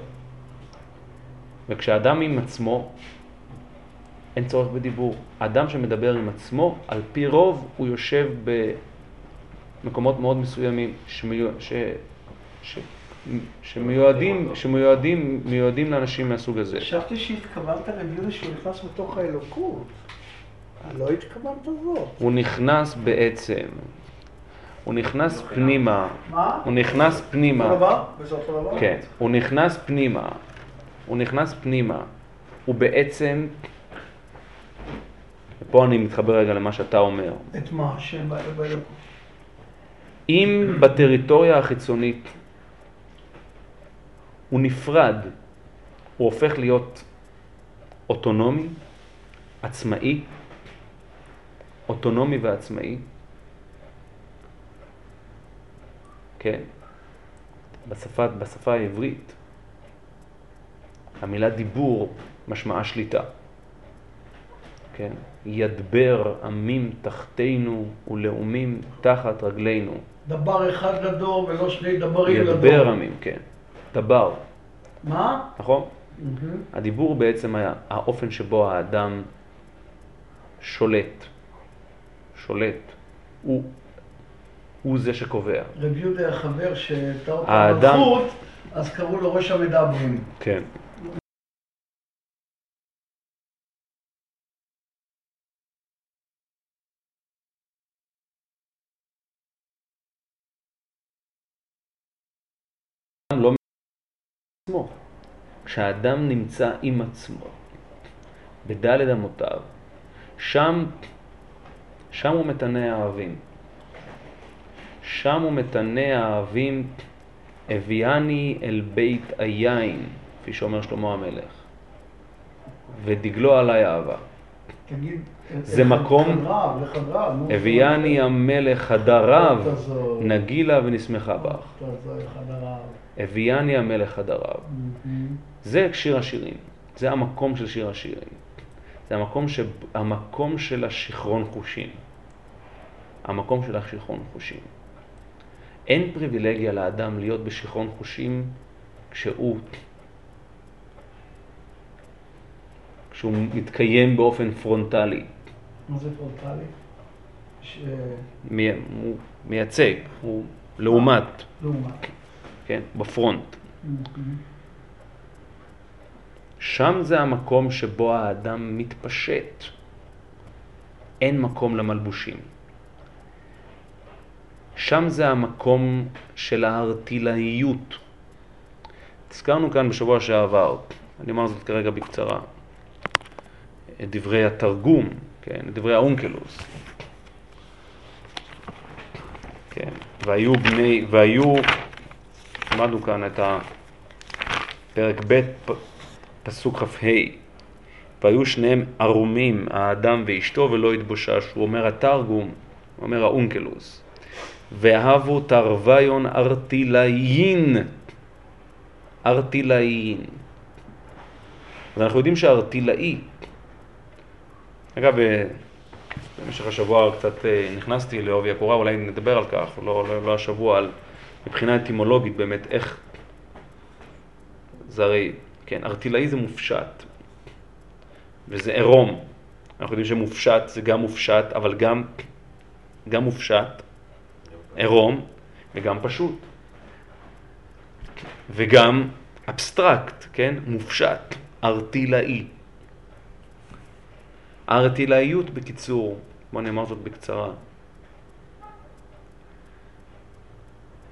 וכשאדם עם עצמו, אין צורך בדיבור. אדם שמדבר עם עצמו, על פי רוב הוא יושב במקומות מאוד מסוימים שמיוע... ש... ש... שמיועדים, שמיועדים מיועדים לאנשים מהסוג הזה. חשבתי שהתכוונת לגיל שהוא נכנס בתוך האלוקות. לא התכוונת זאת. הוא נכנס בעצם, הוא נכנס פנימה, מה? הוא נכנס אותו פנימה, דבר? וזה אותו דבר? כן, הוא נכנס פנימה, הוא נכנס פנימה, הוא בעצם, ופה אני מתחבר רגע למה שאתה אומר, את מה? שם באלוקות. אם בטריטוריה החיצונית הוא נפרד, הוא הופך להיות אוטונומי, עצמאי, אוטונומי ועצמאי, כן, בשפה, בשפה העברית, המילה דיבור משמעה שליטה, כן, ידבר עמים תחתינו ולאומים תחת רגלינו. דבר אחד לדור ולא שני דברים לדור. ידבר עמים, כן. דבר, מה? נכון? הדיבור בעצם היה האופן שבו האדם שולט. שולט. הוא, הוא זה שקובע. רב יהודה החבר שהייתה אותה האדם- מלכות, אז קראו לו ראש המדברים. כן. עצמו. כשהאדם נמצא עם עצמו, בדלת אמותיו, שם, שם הוא מתנה האהבים. שם הוא מתנה האהבים, הביאני אל בית היין, כפי שאומר שלמה המלך, ודגלו עליי אהבה. תגיד, זה מקום-. הביאני המלך חדריו, תעזור. נגילה ונשמחה בך. הביאני המלך חדריו. מהמם. זה שיר השירים, זה המקום של שיר השירים. זה המקום, ש... המקום של השיכרון חושים. המקום של השיכרון חושים. אין פריבילגיה לאדם להיות בשיכרון חושים כשהוא, כשהוא מתקיים באופן פרונטלי, מה זה פרונטלי? ש- מי... הוא מייצג, הוא לעומת, לעומת. כן, בפרונט. מהמם. שם זה המקום שבו האדם מתפשט. אין מקום למלבושים. שם זה המקום של הארטילאיות. הזכרנו כאן בשבוע שעבר, אני אומר זאת כרגע בקצרה. את דברי התרגום, כן, דברי האונקלוס. כן, והיו בני, והיו, למדנו כאן את הפרק ב', פ- פסוק כ"ה, והיו שניהם ערומים, האדם ואשתו, ולא התבושש. הוא אומר התרגום, הוא אומר האונקלוס. והבו תרוויון ארטילאיין, ארטילאיין. ואנחנו יודעים שהארטילאי, אגב, אה, במשך השבוע קצת אה, נכנסתי לעובי הקורה, אולי נדבר על כך, לא, לא, לא השבוע, על מבחינה אטימולוגית באמת, איך... זה הרי, כן, ארטילאי זה מופשט, וזה עירום. אנחנו יודעים שמופשט זה גם מופשט, אבל גם, גם מופשט, עירום, וגם פשוט. וגם אבסטרקט, כן? מופשט, ארטילאי. הארטילאיות בקיצור, בוא נאמר זאת בקצרה.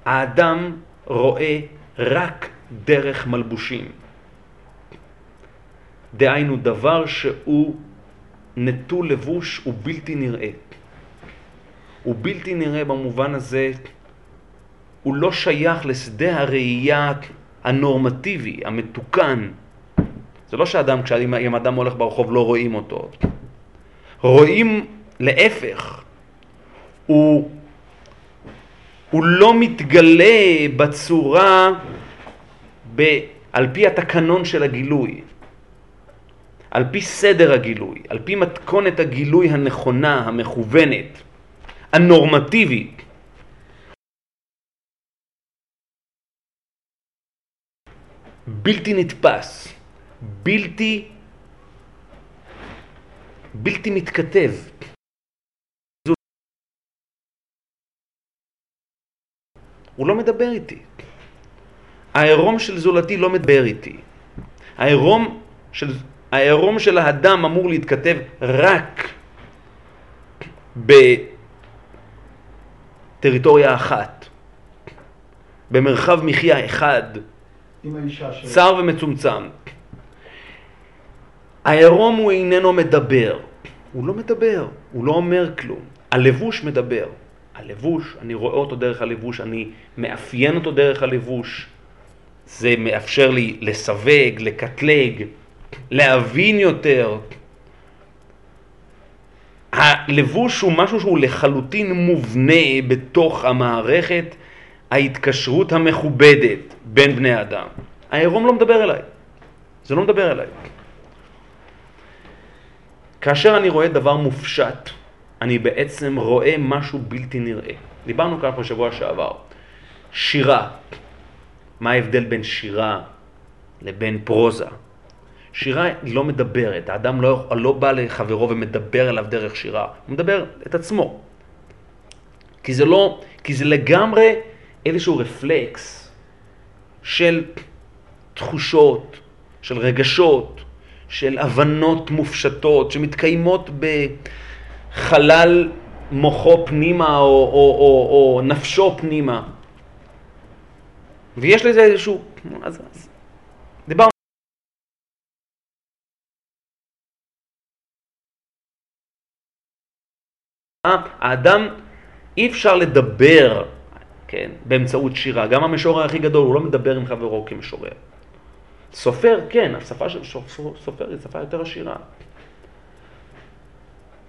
האדם רואה רק דרך מלבושים. דהיינו דבר שהוא נטול לבוש ובלתי נראה. הוא בלתי נראה במובן הזה, הוא לא שייך לשדה הראייה הנורמטיבי, המתוקן. זה לא שאדם, כשאם אדם הולך ברחוב לא רואים אותו. רואים להפך, הוא, הוא לא מתגלה בצורה, ב, על פי התקנון של הגילוי, על פי סדר הגילוי, על פי מתכונת הגילוי הנכונה, המכוונת, הנורמטיבית. בלתי נתפס, בלתי, בלתי מתכתב. הוא לא מדבר איתי. העירום של זולתי לא מדבר איתי. העירום של, העירום של האדם אמור להתכתב רק בטריטוריה אחת, במרחב מחיה אחד. צר ומצומצם. העירום הוא איננו מדבר. הוא לא מדבר, הוא לא אומר כלום. הלבוש מדבר. הלבוש, אני רואה אותו דרך הלבוש, אני מאפיין אותו דרך הלבוש. זה מאפשר לי לסווג, לקטלג, להבין יותר. הלבוש הוא משהו שהוא לחלוטין מובנה בתוך המערכת ההתקשרות המכובדת בין בני אדם. העירום לא מדבר אליי, זה לא מדבר אליי. כאשר אני רואה דבר מופשט, אני בעצם רואה משהו בלתי נראה. דיברנו כאן בשבוע שעבר. שירה, מה ההבדל בין שירה לבין פרוזה? שירה היא לא מדברת, האדם לא, לא בא לחברו ומדבר אליו דרך שירה, הוא מדבר את עצמו. כי זה לא, כי זה לגמרי איזשהו רפלקס של תחושות, של רגשות, של הבנות מופשטות שמתקיימות בחלל מוחו פנימה או, או, או, או נפשו פנימה. ויש לזה איזשהו... אז, אז דיברנו. האדם, אי אפשר לדבר, כן, באמצעות שירה. גם המשורר הכי גדול, הוא לא מדבר עם חברו כמשורר. סופר, כן, השפה של סופר היא שפה יותר עשירה.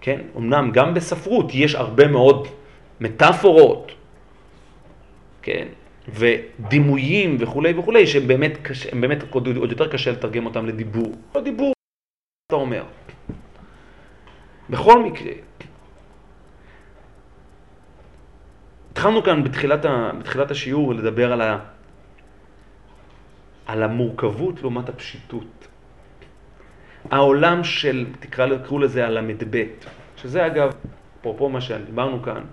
כן, אמנם גם בספרות יש הרבה מאוד מטאפורות, כן, ודימויים וכולי וכולי, שהם באמת, קשה, באמת עוד יותר קשה לתרגם אותם לדיבור. לא דיבור, אתה אומר. בכל מקרה, התחלנו כאן בתחילת, ה, בתחילת השיעור לדבר על, ה, על המורכבות לעומת הפשיטות. העולם של, תקרא, תקראו לזה הל"ב, שזה אגב, אפרופו מה שדיברנו כאן,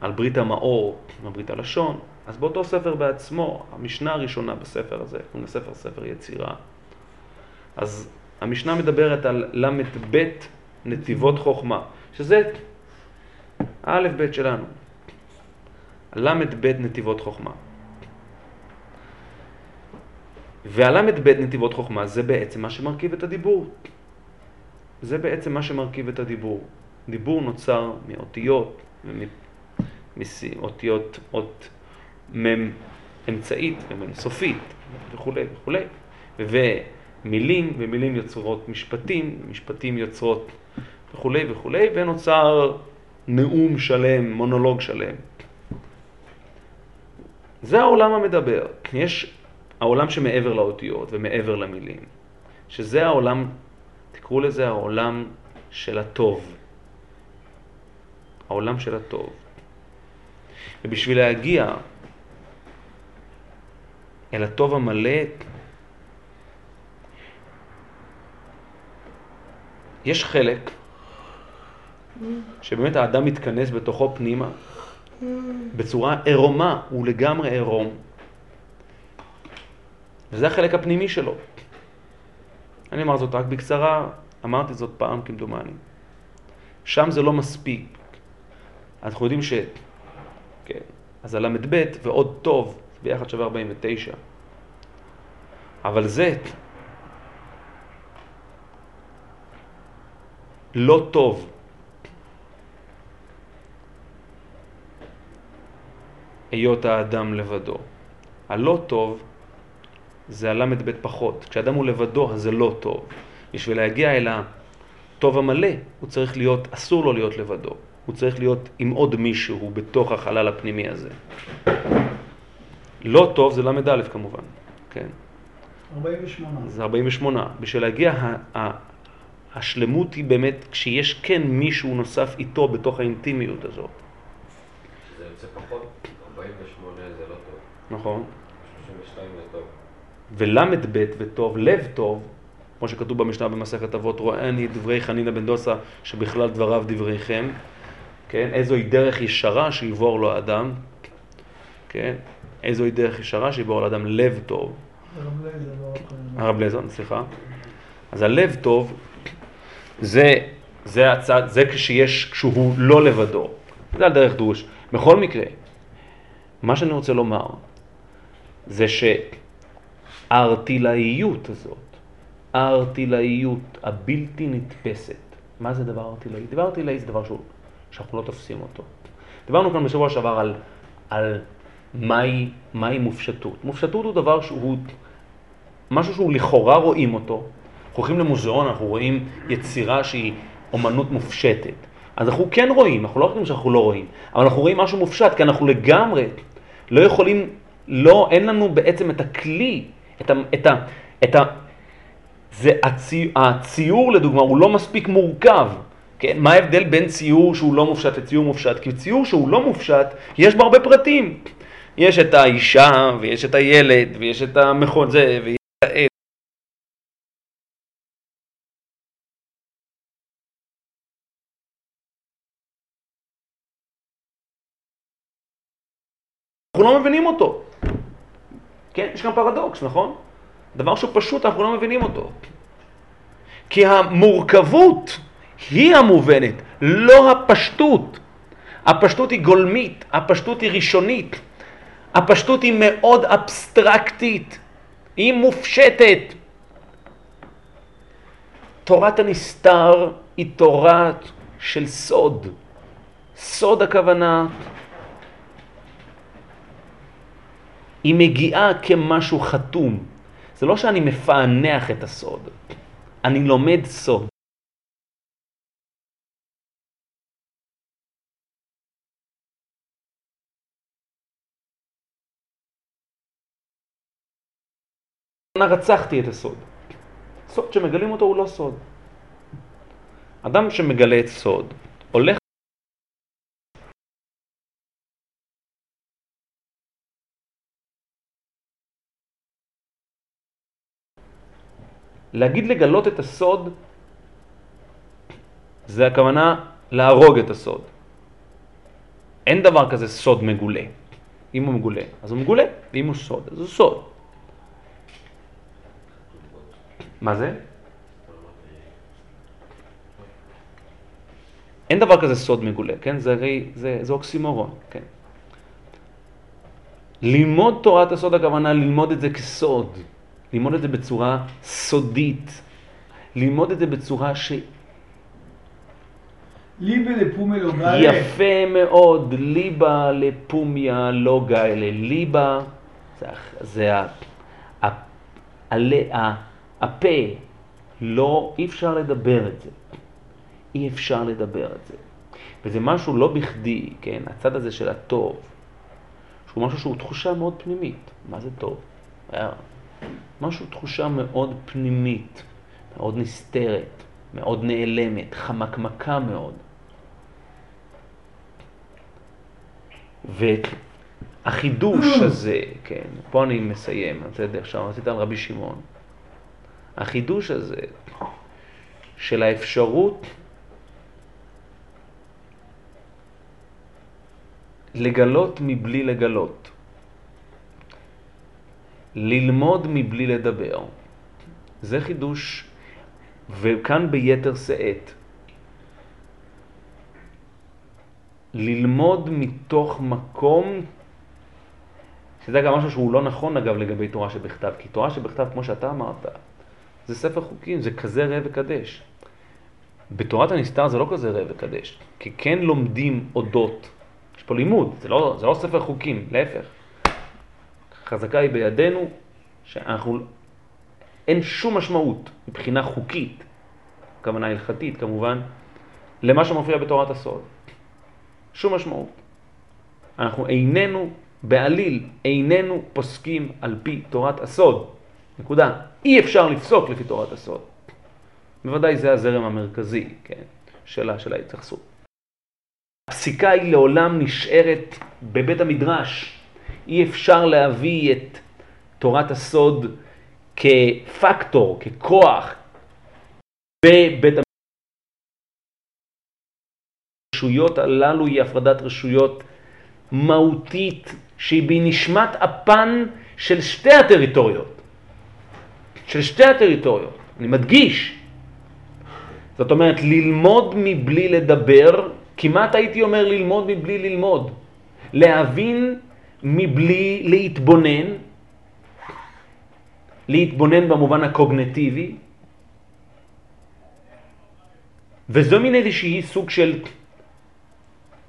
על ברית המאור וברית הלשון, אז באותו ספר בעצמו, המשנה הראשונה בספר הזה, קוראים לספר ספר יצירה, אז המשנה מדברת על ל"ב נתיבות חוכמה, שזה האלף בית שלנו, ל"ב נתיבות חוכמה. והל"ב נתיבות חוכמה זה בעצם מה שמרכיב את הדיבור. זה בעצם מה שמרכיב את הדיבור. דיבור נוצר מאותיות, מאותיות, אות מ' אמצעית ומ' סופית וכולי וכולי, ומילים, ומילים יוצרות משפטים, משפטים יוצרות וכולי וכולי, ונוצר נאום שלם, מונולוג שלם. זה העולם המדבר. יש העולם שמעבר לאותיות ומעבר למילים, שזה העולם, תקראו לזה העולם של הטוב. העולם של הטוב. ובשביל להגיע אל הטוב המלא, יש חלק שבאמת האדם מתכנס בתוכו פנימה בצורה עירומה, הוא לגמרי עירום. וזה החלק הפנימי שלו. אני אומר זאת רק בקצרה, אמרתי זאת פעם כמדומני. שם זה לא מספיק. אנחנו יודעים ש... כן, אז הל"ב ועוד טוב, ביחד שווה 49. אבל זה לא טוב. היות האדם לבדו. הלא טוב זה הל"ב פחות. כשאדם הוא לבדו, אז זה לא טוב. בשביל להגיע אל הטוב המלא, הוא צריך להיות, אסור לו להיות לבדו. הוא צריך להיות עם עוד מישהו בתוך החלל הפנימי הזה. לא טוב זה ל"א כמובן, כן. 48. זה 48. בשביל להגיע, השלמות היא באמת כשיש כן מישהו נוסף איתו בתוך האינטימיות הזאת. זה יוצא פחות, 48 זה לא טוב. נכון. 32 זה טוב. ול"ב וטוב, לב טוב, כמו שכתוב במשנה במסכת אבות, רואה אני דברי חנינא בן דוסה, שבכלל דבריו דבריכם, כן? איזוהי דרך ישרה שיבור לו האדם, כן? איזוהי דרך ישרה שיבור לאדם לב טוב. הרב לייזר, לא לזון, סליחה. אז הלב טוב זה, זה הצד, זה כשיש, כשהוא לא לבדו. זה על דרך דרוש. בכל מקרה, מה שאני רוצה לומר זה שהארטילאיות הזאת, הארטילאיות הבלתי נתפסת, מה זה דבר ארטילאי? דבר ארטילאי זה דבר שהוא, שאנחנו לא תופסים אותו. דיברנו כאן בשבוע שעבר על, על מהי, מהי מופשטות. מופשטות הוא דבר שהוא משהו שהוא לכאורה רואים אותו. אנחנו הולכים למוזיאון, אנחנו רואים יצירה שהיא אומנות מופשטת. אז אנחנו כן רואים, אנחנו לא חושבים שאנחנו לא רואים, אבל אנחנו רואים משהו מופשט, כי אנחנו לגמרי לא יכולים, לא, אין לנו בעצם את הכלי, את ה... את ה, את ה זה הצי, הציור לדוגמה הוא לא מספיק מורכב. כן? מה ההבדל בין ציור שהוא לא מופשט לציור מופשט? כי ציור שהוא לא מופשט, יש בו הרבה פרטים. יש את האישה, ויש את הילד, ויש את המכון זה, ויש את העץ. אנחנו לא מבינים אותו. כן, יש כאן פרדוקס, נכון? דבר שהוא פשוט, אנחנו לא מבינים אותו. כי המורכבות היא המובנת, לא הפשטות. הפשטות היא גולמית, הפשטות היא ראשונית, הפשטות היא מאוד אבסטרקטית, היא מופשטת. תורת הנסתר היא תורה של סוד. סוד הכוונה היא מגיעה כמשהו חתום. זה לא שאני מפענח את הסוד, אני לומד סוד. רצחתי את הסוד. סוד שמגלים אותו הוא לא סוד. אדם שמגלה את סוד, הולך להגיד לגלות את הסוד, זה הכוונה להרוג את הסוד. אין דבר כזה סוד מגולה. אם הוא מגולה, אז הוא מגולה, ואם הוא סוד, אז הוא סוד. מה זה? אין דבר כזה סוד מגולה, כן? זה הרי, זה, זה אוקסימורון, כן? ללמוד תורת הסוד הכוונה ללמוד את זה כסוד, ללמוד את זה בצורה סודית, ללמוד את זה בצורה ש, ליבה לפומי לא גאלה. יפה מאוד, ליבה לפומיה לא גאלה. ליבה זה, זה ה, ה, ה, ה, הפה, לא, אי אפשר לדבר את זה. אי אפשר לדבר את זה. וזה משהו לא בכדי, כן, הצד הזה של הטוב, שהוא משהו שהוא תחושה מאוד פנימית. מה זה טוב? משהו, תחושה מאוד פנימית, מאוד נסתרת, מאוד נעלמת, חמקמקה מאוד. והחידוש הזה, כן, פה אני מסיים, בסדר, עכשיו רצית על רבי שמעון. החידוש הזה של האפשרות לגלות מבלי לגלות, ללמוד מבלי לדבר, זה חידוש, וכאן ביתר שאת. ללמוד מתוך מקום, שזה גם משהו שהוא לא נכון אגב לגבי תורה שבכתב, כי תורה שבכתב, כמו שאתה אמרת, זה ספר חוקים, זה כזה ראה וקדש. בתורת הנסתר זה לא כזה ראה וקדש, כי כן לומדים אודות, יש פה לימוד, זה לא, זה לא ספר חוקים, להפך. חזקה היא בידינו שאנחנו, אין שום משמעות מבחינה חוקית, הכוונה הלכתית כמובן, למה שמופיע בתורת הסוד. שום משמעות. אנחנו איננו, בעליל, איננו פוסקים על פי תורת הסוד. נקודה. אי אפשר לפסוק לפי תורת הסוד. בוודאי זה הזרם המרכזי, כן, שלה, של ההתייחסות. הפסיקה היא לעולם נשארת בבית המדרש. אי אפשר להביא את תורת הסוד כפקטור, ככוח, בבית. הרשויות הללו היא הפרדת רשויות מהותית שהיא בנשמת אפן של שתי הטריטוריות. של שתי הטריטוריות. אני מדגיש. זאת אומרת, ללמוד מבלי לדבר, כמעט הייתי אומר ללמוד מבלי ללמוד. להבין מבלי להתבונן, להתבונן במובן הקוגנטיבי, וזו מין איזושהי סוג של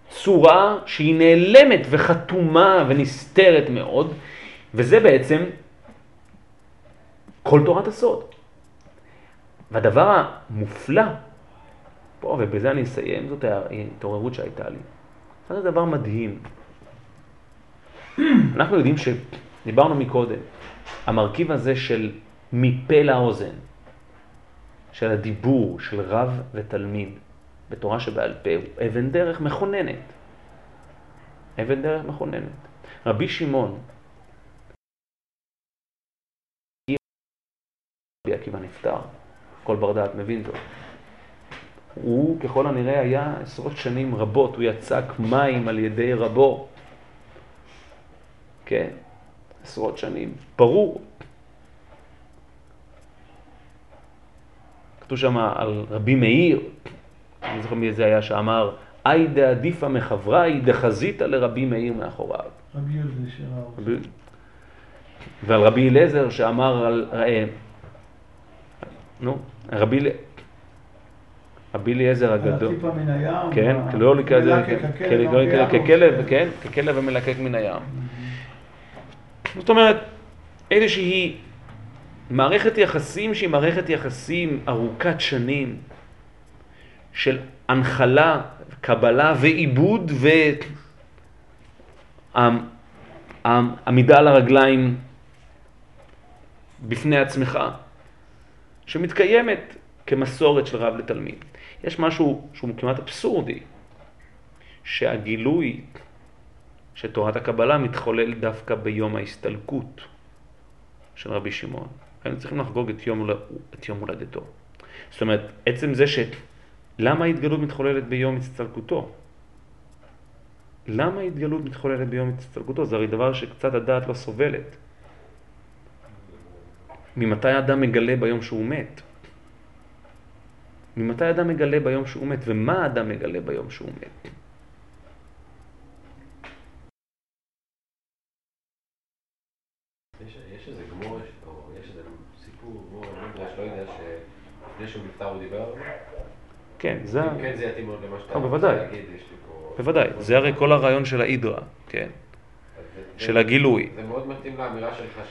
צורה שהיא נעלמת וחתומה ונסתרת מאוד, וזה בעצם כל תורת הסוד. והדבר המופלא, פה ובזה אני אסיים, זאת ההתעוררות שהייתה לי. זה דבר מדהים. אנחנו יודעים שדיברנו מקודם, המרכיב הזה של מפה לאוזן, של הדיבור של רב ותלמיד בתורה שבעל פה, הוא אבן דרך מכוננת. אבן דרך מכוננת. רבי שמעון, רבי עקיבא נפטר, כל בר דעת מבין זאת. הוא ככל הנראה היה עשרות שנים רבות, הוא יצק מים על ידי רבו. כן, עשרות שנים, ברור. כתוב שם על רבי מאיר, אני זוכר מי זה היה שאמר, אי דעדיפא מחברי דחזית לרבי מאיר מאחוריו. רבי. רבי- ועל רבי אליעזר שאמר על... אה, נו, רבי רבי אליעזר על הגדול. הטיפה מן הים. כן, וה- לא רבי יעקב. ככלב, כן, ככלב המלקק מן הים. זאת אומרת, איזושהי מערכת יחסים שהיא מערכת יחסים ארוכת שנים של הנחלה, קבלה ועיבוד ועמידה על הרגליים בפני עצמך, שמתקיימת כמסורת של רב לתלמיד. יש משהו שהוא כמעט אבסורדי, שהגילוי של תורת הקבלה מתחולל דווקא ביום ההסתלקות של רבי שמעון. היינו צריכים לחגוג את יום, את יום הולדתו. זאת אומרת, עצם זה ש... למה ההתגלות מתחוללת ביום הצטלקותו? למה ההתגלות מתחוללת ביום הצטלקותו? זה הרי דבר שקצת הדעת לא סובלת. ממתי האדם מגלה ביום שהוא מת? ממתי האדם מגלה ביום שהוא מת? ומה האדם מגלה ביום שהוא מת? יש יש איזה גמור, יש- או יש איזה סיפור, גמור, מדרש, לא יודע, שלפני שהוא נפטר הוא דיבר על זה? כן, זה... ה- כן, זה יתאים מאוד למה שאתה אה, רוצה בוודאי. להגיד, יש לי פה... בוודאי, זה הרי כל הרעיון של ההידרה, כן, של הגילוי. זה מאוד מתאים לאמירה שלך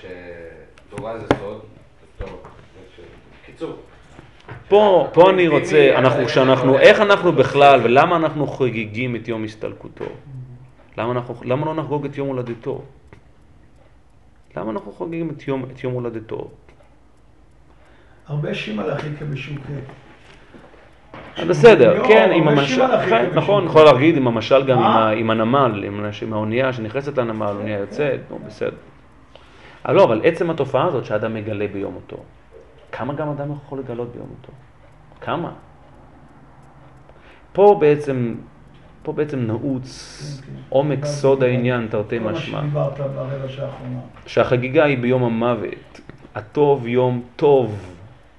שתורה זה סוד, קיצור. פה, פה אני רוצה, אנחנו, הולך. איך אנחנו בכלל, ולמה אנחנו חוגגים את יום הסתלקותו? למה, אנחנו, למה לא נחגוג את יום הולדתו? למה אנחנו חוגגים את יום, את יום הולדתו? הרבה שימלאכי כבשוקה. אה, בסדר, לא, כן, עם המשל, כן. נכון, יכול להגיד עם המשל גם עם, הנמל, עם, האונייה שנכנסת לנמל, האונייה יוצאת, נו, בסדר. אבל לא, אבל עצם התופעה הזאת שאדם מגלה ביום מותו, כמה גם אדם יכול לגלות ביום מותו? כמה? פה בעצם, פה בעצם נעוץ כן, כן. עומק סוד. העניין, תרתי כל מה משמע. שדיברת ברבע שעה האחרונה. שהחגיגה היא ביום המוות. הטוב יום טוב,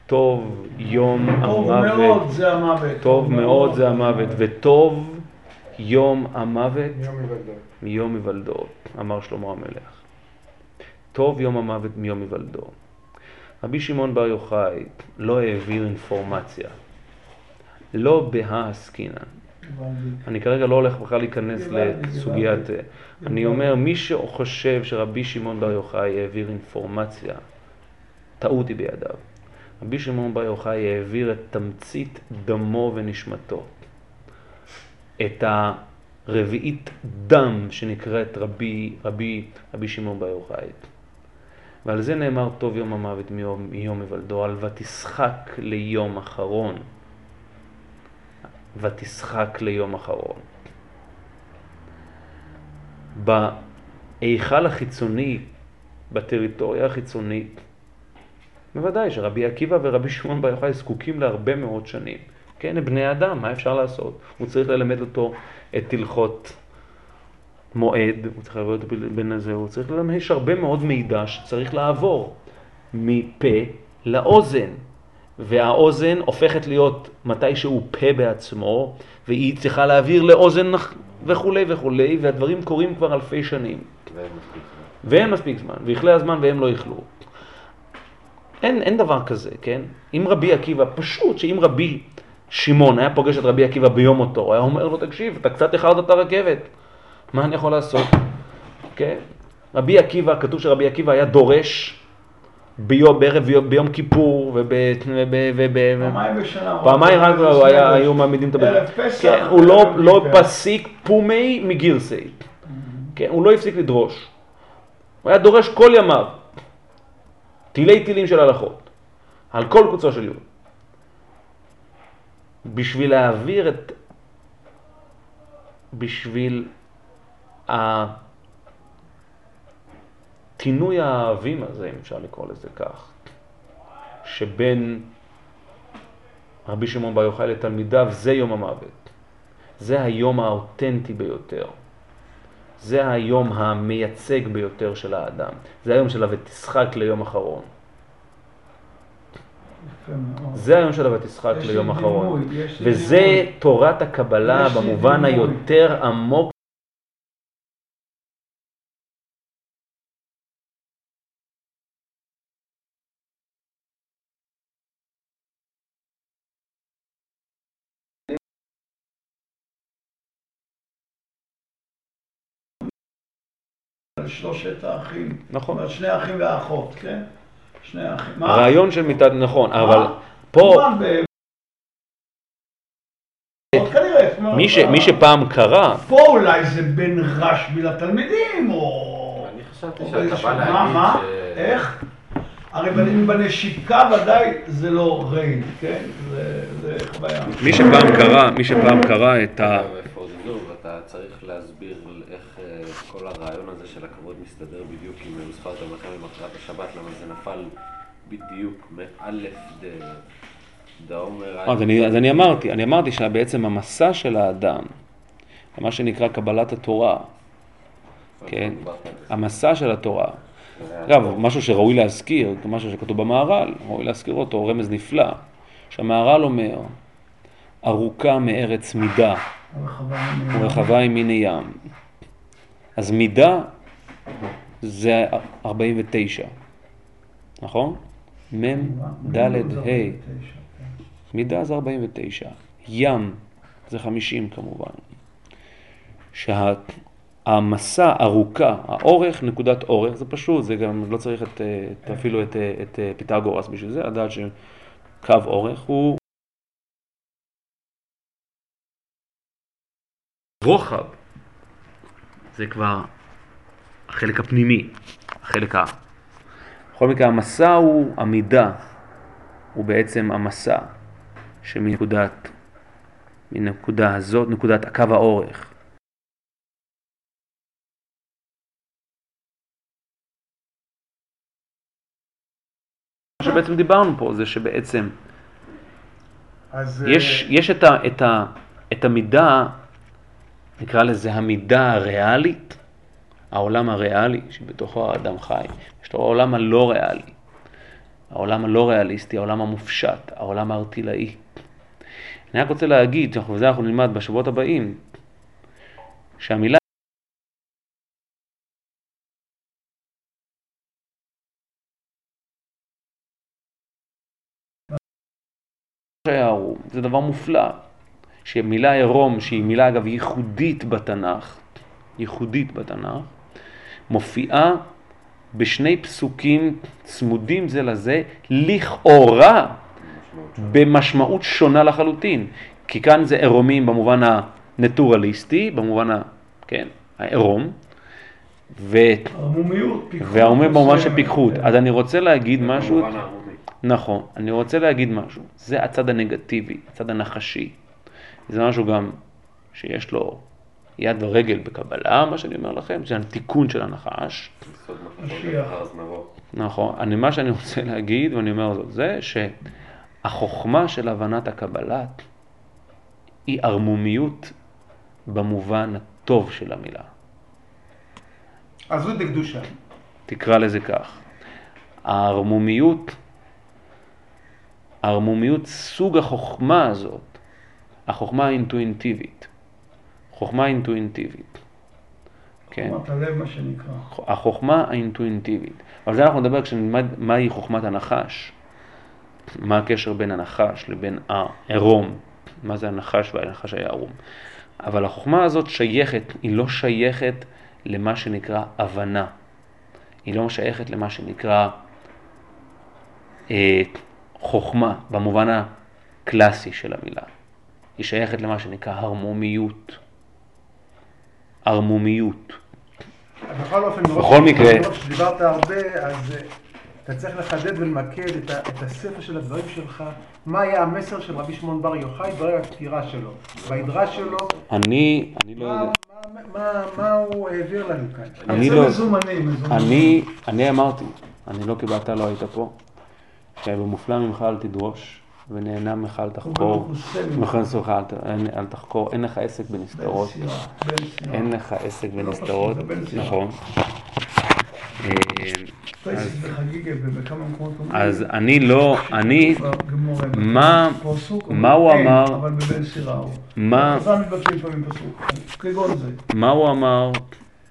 טוב יום טוב המוות. מאוד זה המוות. טוב מאוד זה המוות, וטוב יום המוות מיום היוולדו. אמר שלמה המלך. טוב יום המוות מיום היוולדו. רבי שמעון בר יוחאי לא העביר אינפורמציה. לא בהא עסקינן. אני כרגע לא הולך בכלל להיכנס לסוגיית... הבנתי. אני אומר, מי שחושב שרבי שמעון בר יוחאי העביר אינפורמציה, טעות היא בידיו. רבי שמעון בר יוחאי העביר את תמצית דמו ונשמתו. את הרביעית דם שנקראת רבי, רבי, רבי שמעון בר יוחאי. ועל זה נאמר טוב יום המוות מיום, מיום היוולדו, על ותשחק ליום אחרון. ותשחק ליום אחרון. בהיכל החיצוני, בטריטוריה החיצונית, בוודאי שרבי עקיבא ורבי שמעון בר יוחאי זקוקים להרבה מאוד שנים. כן, הם בני אדם, מה אפשר לעשות? הוא צריך ללמד אותו את הלכות מועד, הוא צריך ללמד אותו בין הזה, הוא צריך ללמד, יש הרבה מאוד מידע שצריך לעבור מפה לאוזן. והאוזן הופכת להיות מתי שהוא פה בעצמו, והיא צריכה להעביר לאוזן וכולי וכולי, והדברים קורים כבר אלפי שנים. ואין מספיק זמן. ואין מספיק זמן, ויכלה הזמן והם לא יכלו. אין, אין דבר כזה, כן? אם רבי עקיבא, פשוט שאם רבי שמעון היה פוגש את רבי עקיבא ביום מותו, הוא היה אומר לו, תקשיב, אתה קצת איחרת את הרכבת, מה אני יכול לעשות? כן? רבי עקיבא, כתוב שרבי עקיבא היה דורש ביום, בערב יום- ביום כיפור וב... פעמיים בשנה. פעמיים רק הוא היה, היו מעמידים את הבן. ערב פסח. כן, הוא לא, לא. פסיק פומי מגירסי. כן, הוא לא הפסיק לדרוש. הוא היה דורש כל ימיו. תילי תילים של הלכות. על כל קוצו של יום. בשביל להעביר את... בשביל התינוי האהבים הזה, אם אפשר לקרוא לזה כך, שבין רבי שמעון בר יוחאי לתלמידיו, זה יום המוות. זה היום האותנטי ביותר. זה היום המייצג ביותר של האדם. זה היום של ה"ותשחק ליום אחרון". זה היום של ה"ותשחק יש לי ליום אחרון. וזה דימוי. תורת הקבלה במובן דימוי. היותר עמוק על שלושת האחים. נכון. על שני האחים והאחות, כן? שני האחים. מה? הרעיון של מיטת, נכון, אבל מה? פה, מי ש- מי שפעם קרא, פה אולי זה בין רשב"י לתלמידים, או... אני חשבתי שאתה בא מה, מה? להגיד ש... איך? הרי בנ- בנשיקה ודאי זה לא ריין, כן? זה זה חוויה. מי שפעם קרא, מי שפעם קרא את ה... איפה זה זוב, אתה צריך להסביר כל הרעיון הזה של הכבוד מסתדר בדיוק עם מספר תלמיכם למחרת השבת, למה זה נפל בדיוק מאלף ד- דעומר עד... אז אני, אז אני אמרתי, אני אמרתי שבעצם המסע של האדם, מה שנקרא קבלת התורה, כן, המסע של התורה, אגב, משהו שראוי להזכיר, משהו שכתוב במהר"ל, ראוי להזכיר אותו, רמז נפלא, שהמהר"ל אומר, ארוכה מארץ מידה ורחבה היא מיני ים. אז מידה זה 49, נכון? מ', ד', ה'. מידה זה 49. ים זה 50 כמובן. שהמסע ארוכה, האורך, נקודת אורך, זה פשוט, זה גם לא צריך את, את, אפילו את, את פיתגורס בשביל זה, לדעת שקו אורך הוא רוחב, זה כבר החלק הפנימי, החלק ה... בכל מקרה, המסע הוא המידה, הוא בעצם המסע שמנקודת, מנקודה הזאת, נקודת הקו האורך. מה שבעצם דיברנו פה זה שבעצם אז אה, יש, יש את, ה, את, ה, את המידה, נקרא לזה המידה הריאלית, העולם הריאלי שבתוכו האדם חי, יש לו העולם הלא ריאלי, העולם הלא ריאליסטי, העולם המופשט, העולם הארטילאי. אני רק רוצה להגיד, וזה אנחנו נלמד בשבועות הבאים, שהמילה זה דבר מופלא, שמילה עירום, שהיא מילה אגב ייחודית בתנ"ך, ייחודית בתנ"ך, מופיעה בשני פסוקים צמודים זה לזה, לכאורה במשמעות שונה לחלוטין. כי כאן זה עירומים במובן הנטורליסטי, במובן ה... כן, העירום, ו... ערמומיות, פיכחות. והעומד במובן של פיכחות. כן. אז אני רוצה להגיד משהו. נכון, אני רוצה להגיד משהו, זה הצד הנגטיבי, הצד הנחשי. זה משהו גם שיש לו יד ורגל בקבלה, מה שאני אומר לכם, זה התיקון של הנחש. נכון, אני, מה שאני רוצה להגיד, ואני אומר זאת, זה שהחוכמה של הבנת הקבלה היא ערמומיות במובן הטוב של המילה. עזות דקדושה. תקרא לזה כך. הערמומיות, הערמומיות, סוג החוכמה הזאת, החוכמה האינטואינטיבית. חוכמה אינטואינטיבית. כן. חוכמת הלב, מה שנקרא. החוכמה האינטואינטיבית. על זה אנחנו נדבר כשנלמד מהי חוכמת הנחש. מה הקשר בין הנחש לבין העירום. מה זה הנחש והנחש היה ערום. אבל החוכמה הזאת שייכת, היא לא שייכת למה שנקרא הבנה. היא לא שייכת למה שנקרא אה, חוכמה במובן הקלאסי של המילה. היא שייכת למה שנקרא הרמומיות. ערמומיות. בכל אופן, בכל מקרה- שדיברת הרבה, אז אה, אתה צריך לחדד ולמקד את, את הספר של הדברים שלך, מה היה המסר של רבי שמעון בר יוחאי ברגע הפטירה שלו, במדרש שלו, אני, אני לא יודע. מה, הוא העביר לנו כאן. אני לא-. אני, אני אמרתי, אני לא קיבלת, לא היית פה, שבמופלא ממך אל תדרוש, ונהנה ממך אל תחקור, ממך אל תחקור, אין לך עסק בנסתרות. אין לך עסק לא בנסתרות. נכון. אז אני לא, אני, מה- מה הוא אין, אמר? מה- חז"ל מבטלים לפעמים פסוק, כגון זה. מה הוא אמר,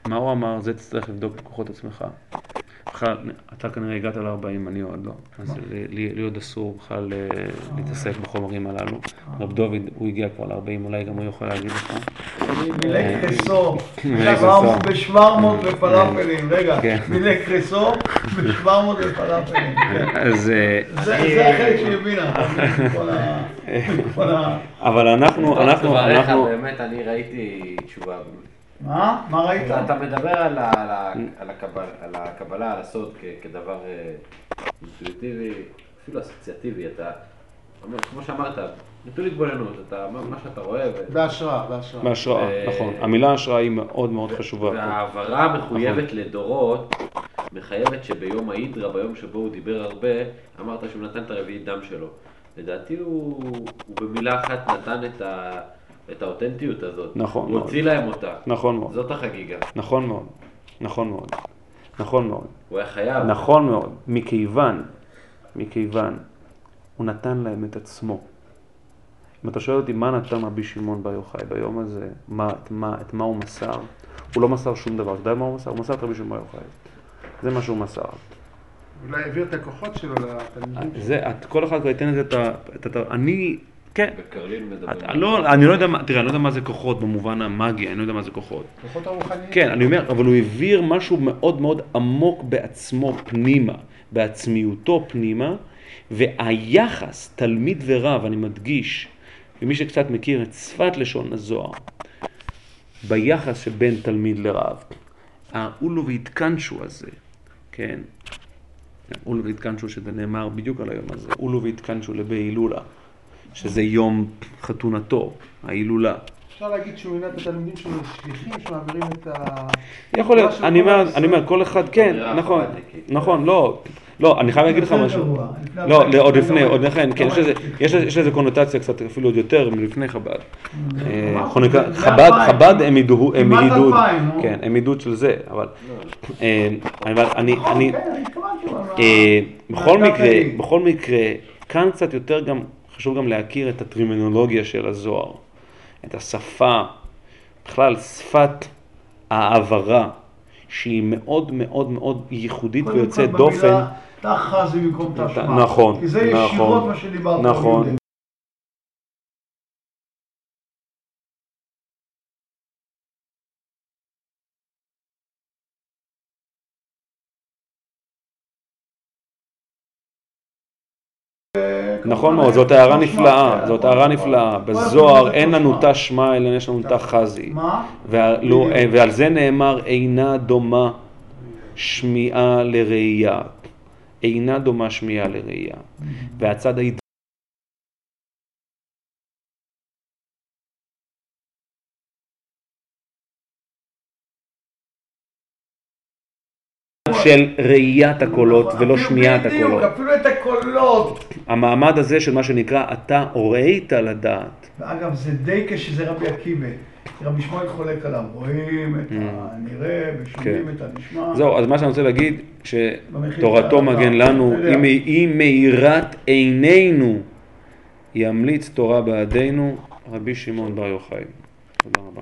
מה הוא אמר, זה תצטרך לבדוק בכוחות עצמך. בכלל, אתה כנראה הגעת ל-40, אני עוד לא. אז לי, עוד אסור בכלל אה, להתעסק בחומרים הללו. רב דוד, הוא הגיע כבר ל-40, אולי גם הוא יכול להגיד לך. מילי קרסו. בשבע מאות ופלאפלים, רגע, כן. מילי בשבע מאות ופלאפלים, כן. אז, אה, זה זה החלק שהיא הבינה. אבל אנחנו, אנחנו, אנחנו, באמת, אני ראיתי תשובה. מה? מה ראית? אתה מדבר על ה- על ה- על הקבל- על הקבלה, על הסוד כ- כדבר אה, אינטואיטיבי, אפילו אסוציאטיבי, אתה, אומר, כמו שאמרת, נטול התבוננות, אתה, מה מה שאתה רואה, בהשראה, בהשראה. בהשראה, ו- נכון. המילה השראה היא מאוד מאוד חשובה. וההעברה המחויבת לדורות, מחייבת שביום ההידרה, ביום שבו הוא דיבר הרבה, אמרת שהוא נתן את הרביעית דם שלו. לדעתי הוא, הוא במילה אחת נתן את, ה, את האותנטיות הזאת. נכון הוא מאוד. הוציא להם אותה. נכון מאוד, זאת החגיגה. נכון מאוד, נכון מאוד, נכון מאוד. הוא היה חייב. נכון מאוד, מכיוון, מכיוון, הוא נתן להם את עצמו. אם אתה שואל אותי מה נתן רבי שמעון בר יוחאי ביום הזה, מה, את, מה, את מה הוא מסר, הוא לא מסר שום דבר. אתה יודע מה הוא מסר? הוא מסר את רבי שמעון בר יוחאי. זה מה שהוא מסר. אולי העביר את הכוחות שלו לתלמידים. זה, את, כל אחד כבר ייתן את ה... את, ה- אני, כן. וקרלין מדבר. אתה- לא, אני לא יודע מה, תראה, אני לא יודע מה זה כוחות במובן המאגי, אני לא יודע מה זה כוחות. כוחות הרוחניים. כן, אני אומר, אבל הוא העביר משהו מאוד מאוד עמוק בעצמו פנימה, בעצמיותו פנימה, והיחס, תלמיד ורב, אני מדגיש, ומי שקצת מכיר את שפת לשון הזוהר, ביחס שבין תלמיד לרב, האולו והתקנשו הזה, כן, אולו והתקנשו שזה נאמר בדיוק על היום הזה, אולו והתקנשו לבי הילולה, שזה יום חתונתו, ההילולה. אפשר להגיד שהוא מינה את התלמידים שלו לשליחים שמעבירים את ה... יכול להיות, אני אומר. אני אומר, כל אחד, כן, נכון, חב"דניקית. נכון, לא, לא, אני חייב להגיד לך משהו. לא, הבית, עוד לפני. עוד לכן, כן, יש לזה- קונוטציה קצת אפילו עוד יותר מלפני חב"ד. אה, חונקה- זה חב"ד. חב"ד הם עידוד. כן, הם עידוד של זה, אבל, אה, אני, נכון, אני, כן, אה, בכל מקרה. בכל מקרה, כאן קצת יותר גם, חשוב גם להכיר את הטרימינולוגיה של הזוהר, את השפה, בכלל שפת העברה, שהיא מאוד מאוד מאוד ייחודית ויוצאת דופן. במילה תא חזי במקום תא שמע. נכון, כי זה ישירות נכון, מה שדיברת. נכון. נכון מאוד, זאת הערה נפלאה, זאת הערה. נפלאה. בזוהר אין לנו תא שמע, אלא יש לנו תא חזי. בדיוק. ועל זה נאמר אינה דומה שמיעה לראייה. אינה דומה שמיעה לראייה. והצד ההת... של ראיית הקולות ולא שמיעת בדיוק, הקולות. אפילו את הקולות. המעמד הזה של מה שנקרא אתה הוראית לדעת. ואגב, זה די כשזה רבי עקיבא. רבי שמואל חולק עליו, רואים את הנראה ושומעים כן. את הנשמע. זהו, אז מה שאני רוצה להגיד, שתורתו מגן. לנו. אם היא מאירת עינינו, ימליץ תורה בעדינו, רבי שמעון בר יוחאי. תודה רבה.